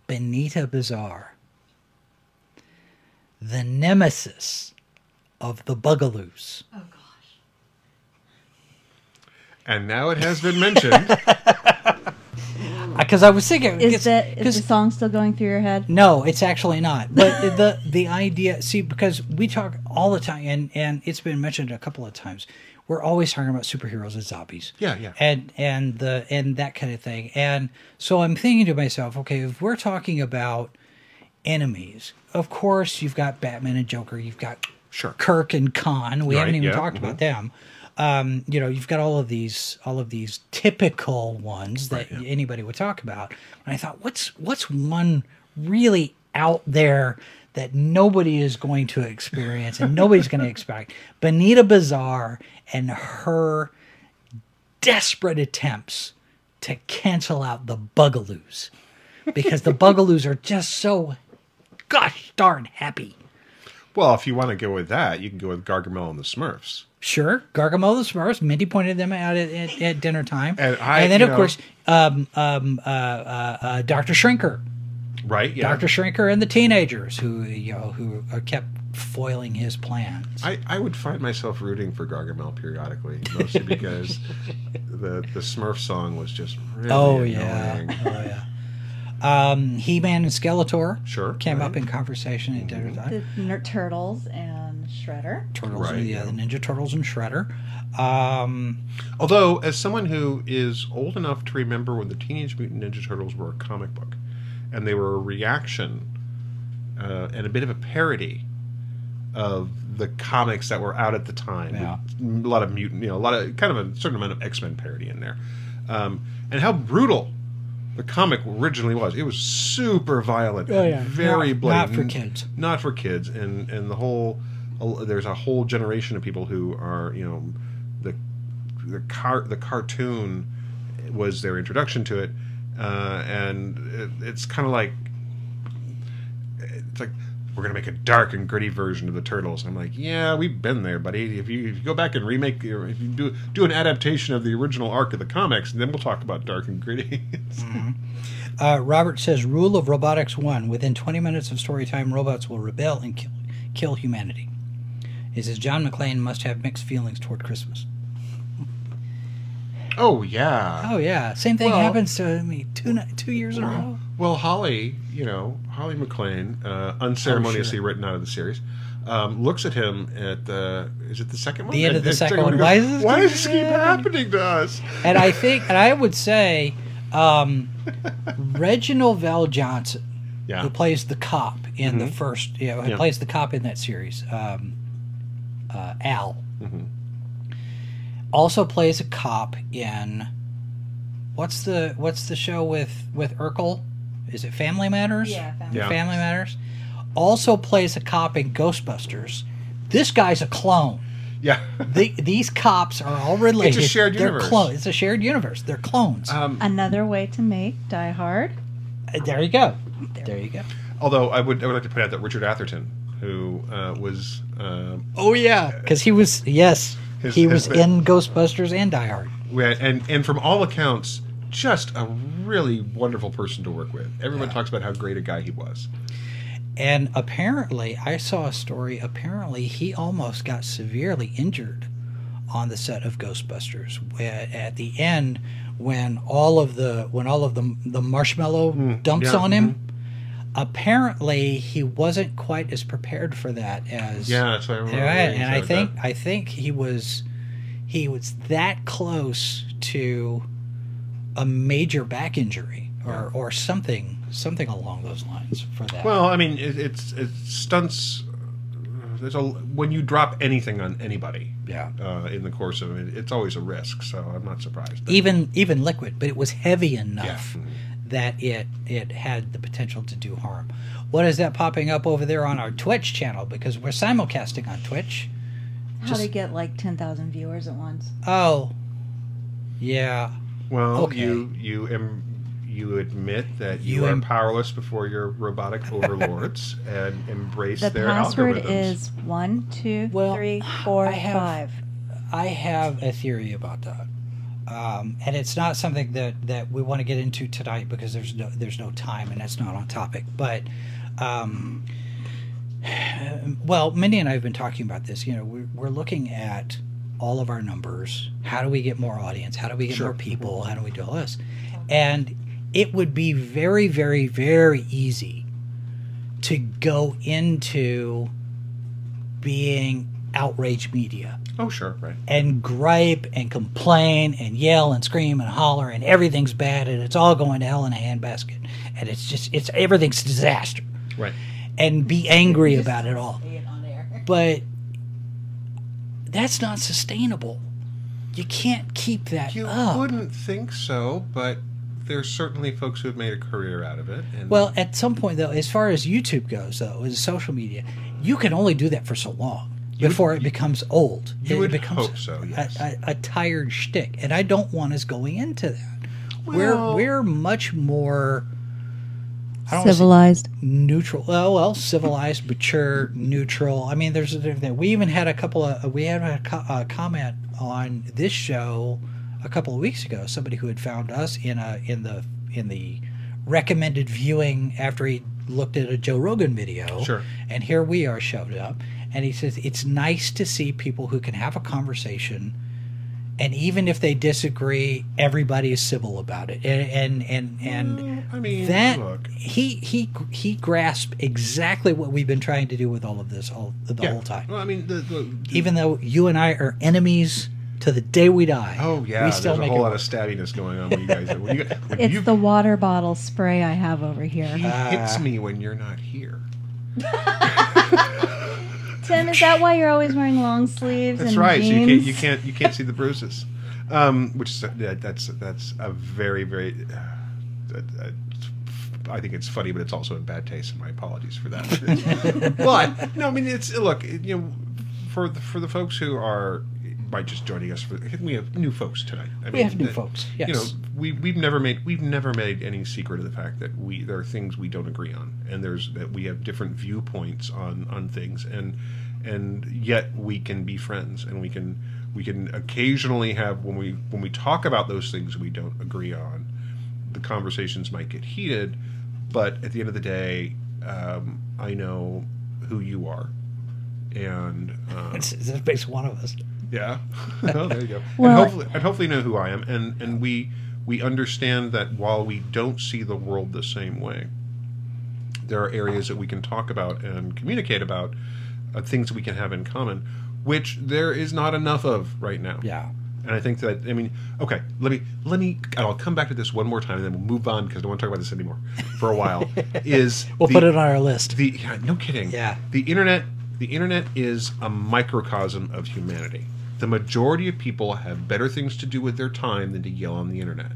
Benita Bizarre, the nemesis of the Bugaloos. Oh, and now it has been mentioned. Because I was thinking, Is it's- that is 'cause- the song still going through your head? No, it's actually not. But the the idea, see, because we talk all the time, and and it's been mentioned a couple of times. We're always talking about superheroes and zombies. Yeah, yeah. And and the and that kind of thing. And so I'm thinking to myself, okay, if we're talking about enemies, of course you've got Batman and Joker, you've got Sure. Kirk and Khan. We Right, haven't even yeah, talked about mm-hmm. them. Um, you know, you've got all of these all of these typical ones that anybody would talk about. And I thought, what's what's one really out there that nobody is going to experience and nobody's going to expect? Benita Bizarre and her desperate attempts to cancel out the Bugaloos because the Bugaloos are just so gosh darn happy. well, if you want to go with that, you can go with Gargamel and the Smurfs. Sure, Gargamel the Smurfs. Mindy pointed them out at, at, at dinner time, And I- then of know- course, um, um, uh, uh, uh, Doctor Shrinker, Right? Yeah. Doctor Shrinker, and the teenagers who you know who uh, kept foiling his plans. I, I would find myself rooting for Gargamel periodically, mostly because the the Smurf song was just really oh annoying. yeah, oh yeah. Um, He-Man and Skeletor Sure, came up in conversation at dinner time. The Ner- Turtles and Shredder. Turtles, Right, yeah, yeah. the Ninja Turtles and Shredder. Um, Although, as someone who is old enough to remember when the Teenage Mutant Ninja Turtles were a comic book, and they were a reaction uh, and a bit of a parody of the comics that were out at the time. Yeah. A lot of mutant, you know, a lot of kind of a certain amount of X Men parody in there, um, and how brutal the comic originally was. It was super violent, Oh, yeah. very Not- not for kids. not for kids, and and the whole there's a whole generation of people who are you know the the car the cartoon was their introduction to it, uh, and it, it's kind of like it's like we're gonna make a dark and gritty version of the turtles. I'm like, yeah, we've been there, buddy. If you, if you go back and remake, if you do do an adaptation of the original arc of the comics, then we'll talk about dark and gritty. Uh, Robert says, "Rule of robotics one: Within 20 minutes of story time, robots will rebel and kill, kill humanity." He says John McClane must have mixed feelings toward Christmas. oh yeah. Oh yeah, same thing Well- happens to me two two years in a row. Well, Holly, you know, Holly McClane, uh, unceremoniously Oh, written out of the series, um, looks at him at the is it the second one? The end of the at second one. and Why is this Why does this keep happening?" to us? And I think, and I would say, um, Reginald VelJohnson, Yeah. who plays the cop in the Mhm. first, you know, who Yeah. plays the cop in that series, um, uh, Al, Mhm. also plays a cop in what's the what's the show with with Urkel? Is it Family Matters? Yeah, Family Yeah. Family Matters. Also plays a cop in Ghostbusters. This guy's a clone. Yeah. The, these cops are all related. shared They're universe. clones. It's a shared universe. They're clones. Um, Another way to make Die Hard. Uh, there you go. There you go. although I would I would like to point out that Richard Atherton, who uh, was uh, Oh yeah, because he was yes, His- he his was bit- in Ghostbusters and Die Hard. had- and and from all accounts, just a really wonderful person to work with. Everyone talks about how great a guy he was. And apparently, I saw a story. Apparently, he almost got severely injured on the set of Ghostbusters. Where at the end, when all of the when all of the the marshmallow dumps Mm, yeah, on him, apparently he wasn't quite as prepared for that as Yeah, that's what I remember. Right, and I think that. I think he was he was that close to a major back injury or or something something along those lines for that. Well, I mean, it, it's it's stunts. there's a when you drop anything on anybody. Yeah. Uh, in the course of it, it's always a risk. So I'm not surprised. Even even liquid, but it was heavy enough Yeah. That it it had the potential to do harm. What is that popping up over there on our Twitch channel? Because we're simulcasting on Twitch. How Just- to get like 10,000 viewers at once. Oh, yeah. Well, Okay. you you am you admit that you, You are am- powerless before your robotic overlords and embrace The their password algorithms. is one, two, Well, three, four, I have- five. I have a theory about that, um, and it's not something that, that we want to get into tonight because there's no there's no time and that's not on topic. But, um, well, Mindy and I have been talking about this. You know, we're, we're looking at all of our numbers. How do we get more audience? How do we get Sure. more people? How do we do all this? And it would be very, very, very easy to go into being outrage media Oh, sure, right. and gripe and complain and yell and scream and holler and everything's bad and it's all going to hell in a handbasket and it's just it's everything's disaster Right. and be angry about it all but that's not sustainable you can't keep that You up wouldn't think so, but there's certainly folks who have made a career out of it. And well at some point though as far as youtube goes though as social media you can only do that for so long would- before it becomes old you it would becomes hope so, a- yes. a, a, tired shtick, and I don't want us going into that. Well- we're we're much more I don't wanna say Civilized. neutral. Oh well, civilized, mature, neutral. I mean, there's a different thing. We even had a couple of we had a, co- a comment on this show a couple of weeks ago. Somebody who had found us in a in the in the recommended viewing after he looked at a Joe Rogan video. Sure. And here we are showed up, and he says it's nice to see people who can have a conversation and even if they disagree, everybody is civil about it. And and and, and Well, I mean, that look. he he he grasped exactly what we've been trying to do with all of this all the yeah. whole time. Well, I mean, the, the, Even though you and I are enemies to the day we die. oh yeah, we still there's a whole lot work. of stabbiness going on when you guys. When you, when It's you the water bottle spray I have over he here. hits uh, me when you're not here. Tim, is that why you're always wearing long sleeves That's and right. So you can't you can't you can't see the bruises, um, which is yeah, that's that's a very very. Uh, uh, I think it's funny, but it's also in bad taste, and my apologies for that. but no, I mean it's look you know for the, for the folks who are might just joining us for I think we have new folks tonight. I We have new that- folks, You know, we we've never made we've never made any secret of the fact that we there are things we don't agree on, and there's that we have different viewpoints on on things, and and yet we can be friends, and we can we can occasionally have when we when we talk about those things we don't agree on, the conversations might get heated, but at the end of the day, um, I know who you are, and um, It's, that makes one of us. Yeah. oh, there you go. Well- and hopefully, and hopefully know who I am, and and we we understand that while we don't see the world the same way, there are areas that we can talk about and communicate about, uh, things that we can have in common, which there is not enough of right now. Yeah. And I think that I mean, okay, let me let me. and I'll come back to this one more time, and then we'll move on because I don't want to talk about this anymore for a while. is We'll the- put it on our list. the yeah, no kidding. Yeah. The internet the internet is a microcosm of humanity. The majority of people have better things to do with their time than to yell on the internet.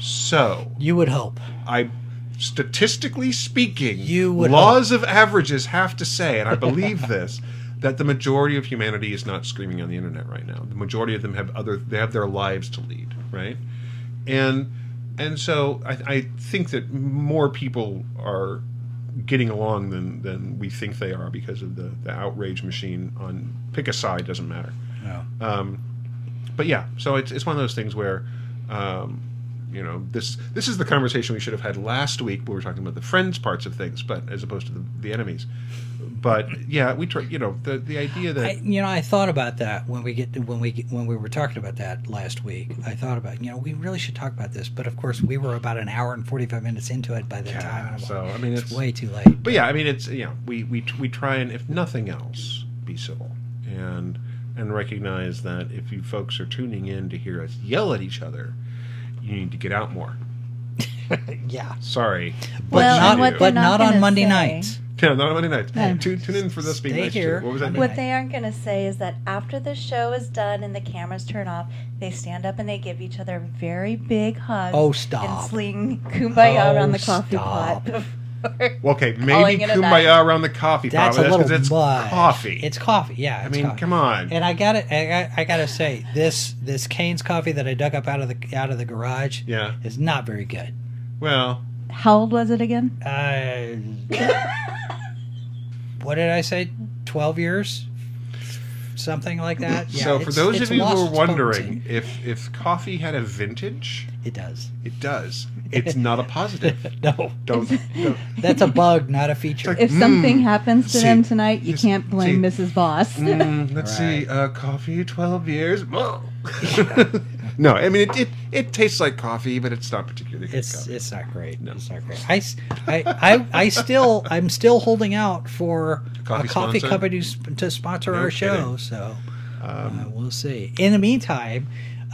So, you would hope. I statistically speaking, You would laws of averages have to say, and I believe this, that the majority of humanity is not screaming on the internet right now. The majority of them have other they have their lives to lead, right? And and so I, I think that more people are getting along than than we think they are because of the the outrage machine on pick a side doesn't matter. No. Um, but yeah, so it's it's one of those things where, um, you know, this this is the conversation we should have had last week. We were talking about the friends parts of things, but as opposed to the, the enemies. But yeah, we try. You know, the the idea that I, you know, I thought about that when we get when we get, when we were talking about that last week. I thought about you know we really should talk about this, but of course we were about an hour and forty five minutes into it by the Yeah, time. so, I mean, it's, it's- way too late. but yeah, I mean, it's you know, we we we try and if nothing else, be civil and and recognize that if you folks are tuning in to hear us yell at each other, you need to get out more. yeah, Sorry, but Well, not what but not, not on Monday say- nights. Yeah, not on Monday nights. Yeah. Tune, tune in for this being Stay nice. here. What was that? Monday? What they aren't going to say is that after the show is done and the cameras turn off, they stand up and they give each other very big hugs. Oh, stop! And sling kumbaya Oh, around the oh, coffee stop. pot. before Well, okay, maybe it kumbaya night. around the coffee That's pot. a but little it's much. coffee. It's coffee. Yeah. I mean, coffee. come on. And I got it. I, I gotta say this this Cane's coffee that I dug up out of the out of the garage yeah. is not very good. Well, How old was it again? Uh, what did I say? Twelve years, something like that. Yeah, so for those of you who are wondering potency. if if coffee had a vintage, it does. it does. It's not a positive. No, Don't. don't that's a bug, not a feature. If something happens to See, them tonight, you can't blame see. Mrs. Boss. Mm, let's see. Uh, coffee, twelve years. no, I mean it, it. It tastes like coffee, but it's not particularly good It's coffee. it's not great. No. It's not great. I, I, I, I still I'm still holding out for Coffee a coffee sponsor? company to to sponsor No our show. kidding. Um, So uh, we'll see. In the meantime,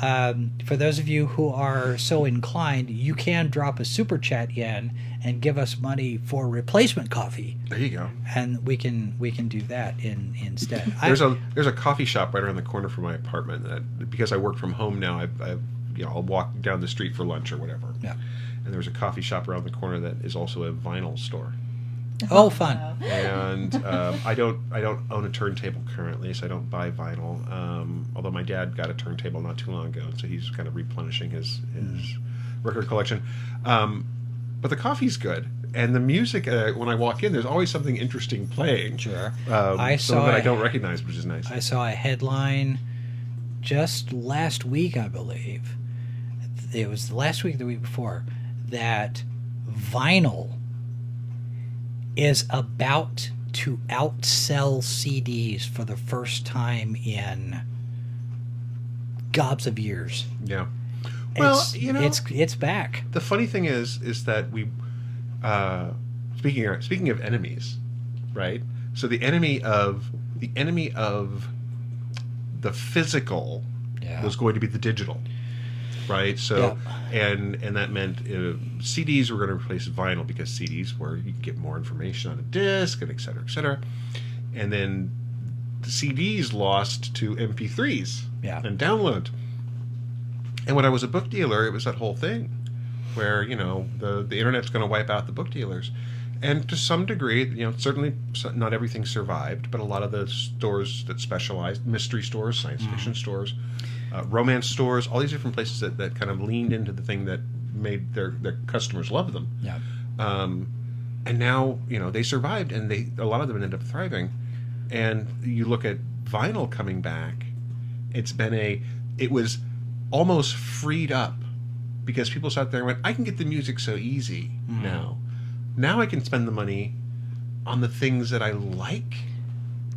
um, for those of you who are so inclined, you can drop a super chat in and give us money for replacement coffee, there you go. and we can we can do that in instead. There's a there's a coffee shop right around the corner from my apartment that because I work from home now, I, I you know I'll walk down the street for lunch or whatever. Yeah. And there's a coffee shop around the corner that is also a vinyl store. oh fun. and um, I don't I don't own a turntable currently, so I don't buy vinyl. Um, although my dad got a turntable not too long ago, so he's kind of replenishing his his record collection. Um, but the coffee's good, and the music uh, when I walk in, there's always something interesting playing. Sure. Um, I saw that I don't recognize, which is nice. I saw a headline just last week, I believe. It was the last week, the week before, that vinyl is about to outsell CDs for the first time in gobs of years. yeah. Well, it's, you know, it's it's back. the funny thing is is that we uh speaking of, speaking of enemies right so the enemy of the enemy of the physical Yeah. was going to be the digital right so and and that meant uh, cds were going to replace vinyl because cds were you could get more information on a disc and et cetera et cetera and then the cds lost to mp3s Yeah. and download and when i was a book dealer it was that whole thing where you know the the internet's going to wipe out the book dealers and to some degree you know certainly not everything survived but a lot of the stores that specialized mystery stores science Mm-hmm. fiction stores uh, romance stores all these different places that, that kind of leaned into the thing that made their their customers love them Yeah. um, and now you know they survived and they a lot of them ended up thriving and you look at vinyl coming back it's been a it was almost freed up because people sat there and went i can get the music so easy mm-hmm. now now i can spend the money on the things that i like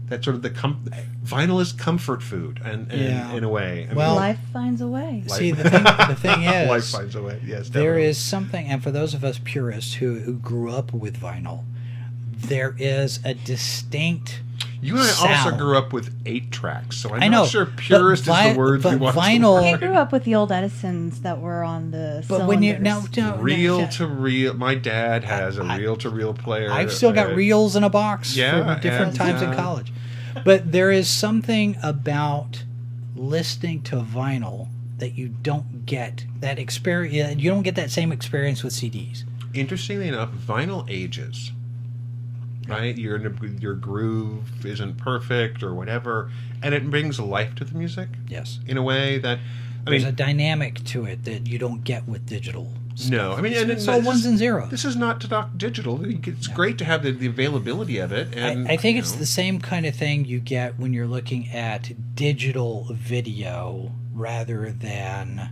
that sort of the com- vinyl is comfort food and, and Yeah. in a way I mean, Well- Life finds a way. Life- See, the thing, the thing is, life finds a way yes There definitely. is something, and for those of us purists who, who grew up with vinyl, there is a distinct. You and I also grew up with eight tracks, so I'm I know, not sure purist vi- is the word but you want. to vinyl- I grew up with the old Edisons that were on the But when you cylinders. now, no, no, Reel no, to reel. My dad has a I- reel to reel player. I've still got reels in a box Yeah, from different and, times in uh, college. But there is something about listening to vinyl that you don't get that experience. You don't get that same experience with CDs. Interestingly enough, vinyl ages. Right, your your groove isn't perfect or whatever, and it brings life to the music Yes, in a way that. I there's mean, a dynamic to it that you don't get with digital. no, I mean, and It's all ones and zeros. This is not to talk digital. It's great to have the, the availability of it, and I, I think it's know, the same kind of thing you get when you're looking at digital video rather than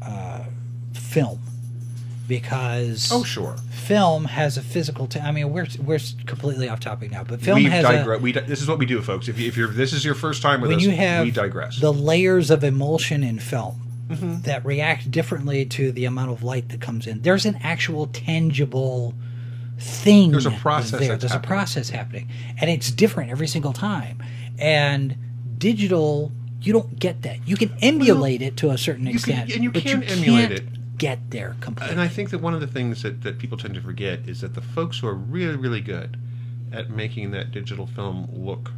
uh, film, because Oh, sure. film has a physical. T- I mean, we're we're completely off topic now, but film we has digress. a we di- this is what we do, folks. If, you, if you're this is your first time with when us, you have we digress. the layers of emulsion in film. Mm-hmm. That react differently to the amount of light that comes in. There's an actual tangible thing. There's a process there. There's happening. a process happening, and it's different every single time. And digital, you don't get that. You can emulate it to a certain you can- extent, and you but can you emulate it. Get there completely. and I think that one of the things that, that people tend to forget is that the folks who are really, really good at making that digital film look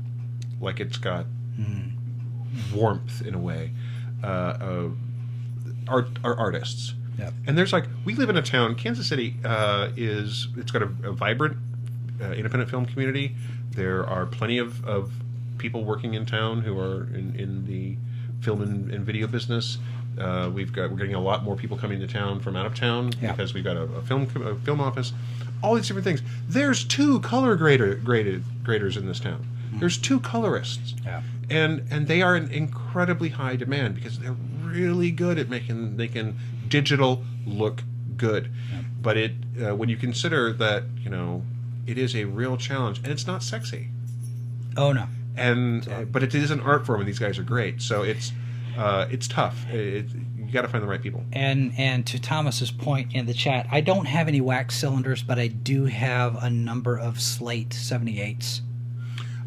like it's got warmth in a way. Uh, uh, art, are artists. Yep. And there's like we live in a town. Kansas City uh, is it's got a, a vibrant uh, independent film community. There are plenty of, of people working in town who are in, in the film and, and video business. Uh, we've got we're getting a lot more people coming to town from out of town Yeah. because we've got a, a film a film office. All these different things. There's two color grader graded graders in this town. There's two colorists Yeah. and and they are in incredibly high demand because they're really good at making making digital look good. But it uh, when you consider that you know it is a real challenge and it's not sexy Oh no. and uh, but it is an art form and these guys are great so it's uh, it's tough it, you got to find the right people And and to Thomas's point in the chat, I don't have any wax cylinders, but I do have a number of slate 78s.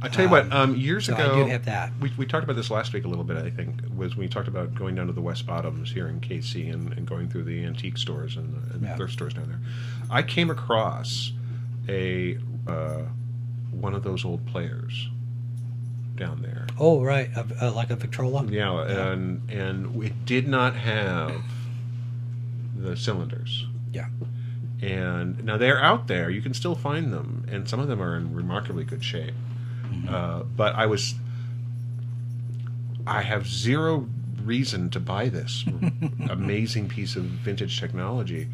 I tell you what um, years so I ago do have that. we, we talked about this last week a little bit I think was when we talked about going down to the West Bottoms here in KC and, and going through the antique stores and, the- and Yeah. thrift stores down there I came across a uh, one of those old players down there. Oh right, uh, like a Victrola. yeah and and it did not have the cylinders. Yeah. and now they're out there. You can still find them and some of them are in remarkably good shape. Uh, but i was i have zero reason to buy this amazing piece of vintage technology.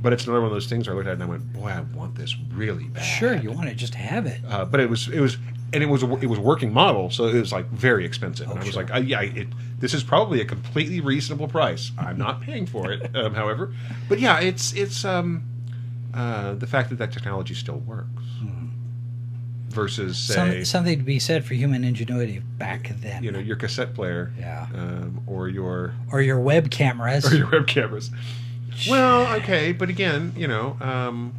But it's another one of those things where i looked at it and i went boy i want this really bad. Sure, you want to just have it. uh, but it was it was and it was a, it was working model so it was like very expensive and i was sure. like uh, yeah it, this is probably a completely reasonable price i'm not paying for it um, however but yeah it's it's um uh, the fact that that technology still works versus say Some, something to be said for human ingenuity back then. you know your cassette player Yeah. um, or your or your web cameras. or your web cameras. Well, okay, but again, you know, um,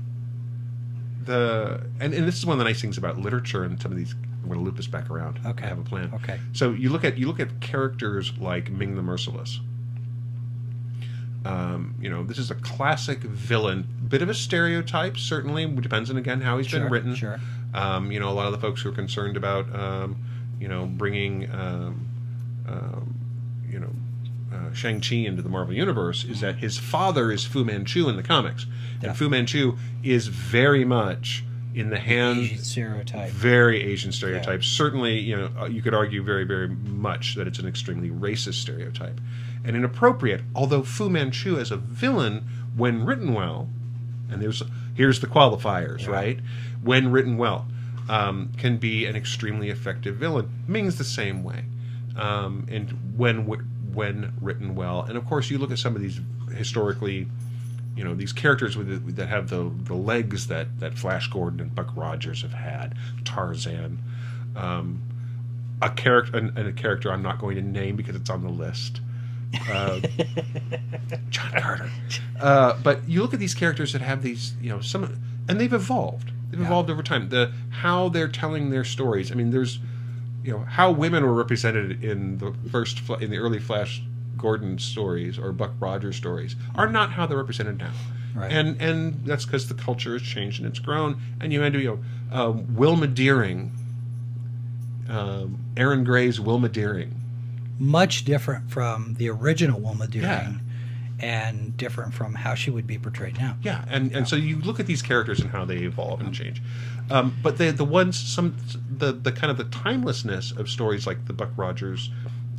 the and, and this is one of the nice things about literature and some of these. I'm going to loop this back around. Okay. I have a plan. Okay. So you look at you look at characters like Ming the Merciless. Um, you know, this is a classic villain, bit of a stereotype. Certainly, depends on again how he's Sure, been written. sure. Um, you know, a lot of the folks who are concerned about, um, you know, bringing, um, um, you know, uh, Shang Chi into the Marvel universe is that his father is Fu Manchu in the comics, Yeah. and Fu Manchu is very much in the hands Asian stereotype. very Asian stereotype. Certainly, you know, uh, you could argue very, very much that it's an extremely racist stereotype and inappropriate. Although Fu Manchu as a villain, when written well, and there's here's the qualifiers, right? When written well, um, can be an extremely effective villain. Ming's the same way, um, and when when written well, and of course you look at some of these historically you know these characters with the, that have the the legs that that Flash Gordon and Buck Rogers have had, Tarzan, um, a character and, and a character I'm not going to name because it's on the list. Uh, John Carter. Uh, but you look at these characters that have these, you know, some, and they've evolved. They've Yeah. evolved over time. The how they're telling their stories. I mean, there's, you know, how women were represented in the first in the early Flash Gordon stories or Buck Rogers stories are not how they're represented now. Right. And and that's because the culture has changed and it's grown. And you end up, you know, um, Wilma Deering, um, Erin Gray's Wilma Deering. Much different from the original Wilma Deering, Yeah. and different from how she would be portrayed now. Yeah, and, and so you look at these characters and how they evolve and change. Um, but the the ones some the the kind of the timelessness of stories like the Buck Rogers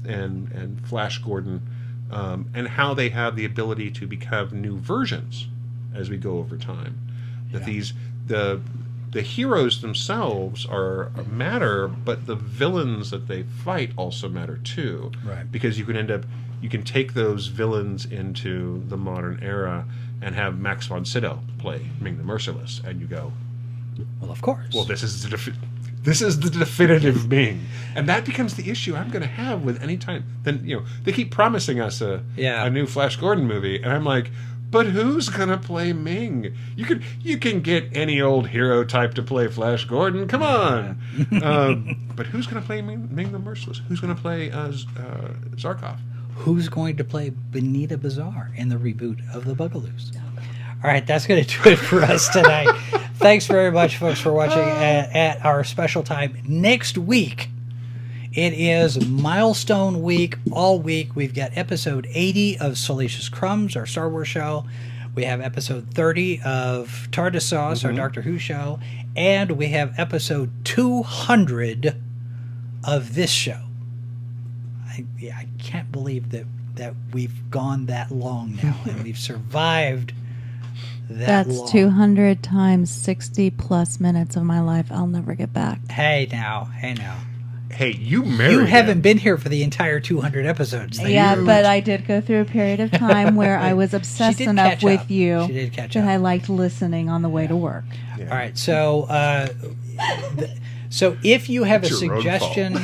and and Flash Gordon, um, and how they have the ability to become new versions as we go over time. That Yeah. these the the heroes themselves are matter, but the villains that they fight also matter too. Right. Because you can end up you can take those villains into the modern era and have Max von Sydow play Ming the Merciless, and you go, Well, of course. well, this is the defi- this is the definitive Ming, and that becomes the issue I'm going to have with any time. Then you know they keep promising us a Yeah. a new Flash Gordon movie, and I'm like, but who's going to play Ming? You can you can get any old hero type to play Flash Gordon. Come on, um, but who's going to play Ming, Ming the Merciless? Who's going to play uh, uh, Zarkov? Who's going to play Benita Bizarre in the reboot of the Bugaloos? All right, that's going to do it for us tonight. thanks very much, folks, for watching uh. at, at our special time next week. It is milestone week all week. We've got episode 80 of Salacious Crumbs, our Star Wars show. We have episode 30 of TARDIS Sauce, our mm-hmm. Doctor Who show. And we have episode 200 of this show. I, yeah, I can't believe that, that we've gone that long now and we've survived that That's long. 200 times 60 plus minutes of my life I'll never get back. Hey now, hey now. Hey, you married You haven't him. been here for the entire 200 episodes. Thank yeah, you. but I did go through a period of time where I was obsessed did enough catch with up. you She did catch that up. I liked listening on the way to work. All right, so uh, th- so if you have a It's your suggestion,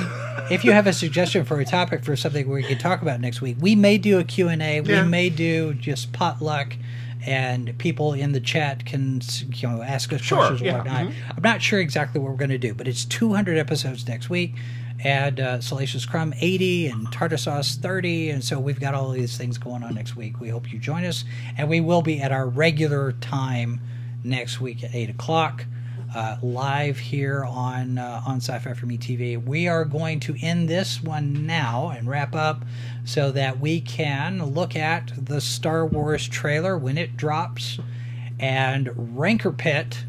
if you have a suggestion for a topic for something we could talk about next week, we may do a Q and A. We may do just potluck. And people in the chat can, you know, ask us Sure, questions yeah, and whatnot. I'm not sure exactly what we're going to do, but it's 200 episodes next week. Add uh, Salacious Crumb 80 and TARDIS Sauce 30, and so we've got all these things going on next week. We hope you join us, and we will be at our regular time next week at 8 o'clock uh, live here on uh, on Sci-Fi for Me TV. We are going to end this one now and wrap up so that we can look at the Star Wars trailer when it drops, and Rancor Pit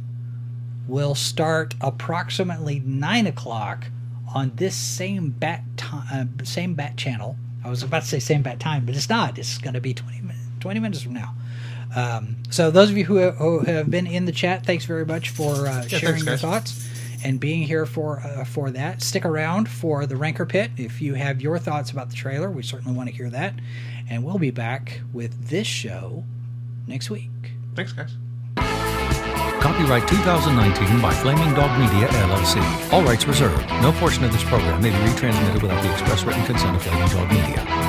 will start approximately nine o'clock on this same bat time, uh, same bat channel. I was about to say same bat time, but it's not. It's going to be 20 20 minutes from now. Um, so those of you who, who have been in the chat, thanks very much for uh, sharing thanks, your thoughts and being here for uh, for that. Stick around for the Rancor Pit if you have your thoughts about the trailer. We certainly want to hear that, and we'll be back with this show next week. Thanks, guys. Copyright 2019 by Flaming Dog Media, LLC. All rights reserved. No portion of this program may be retransmitted without the express written consent of Flaming Dog Media.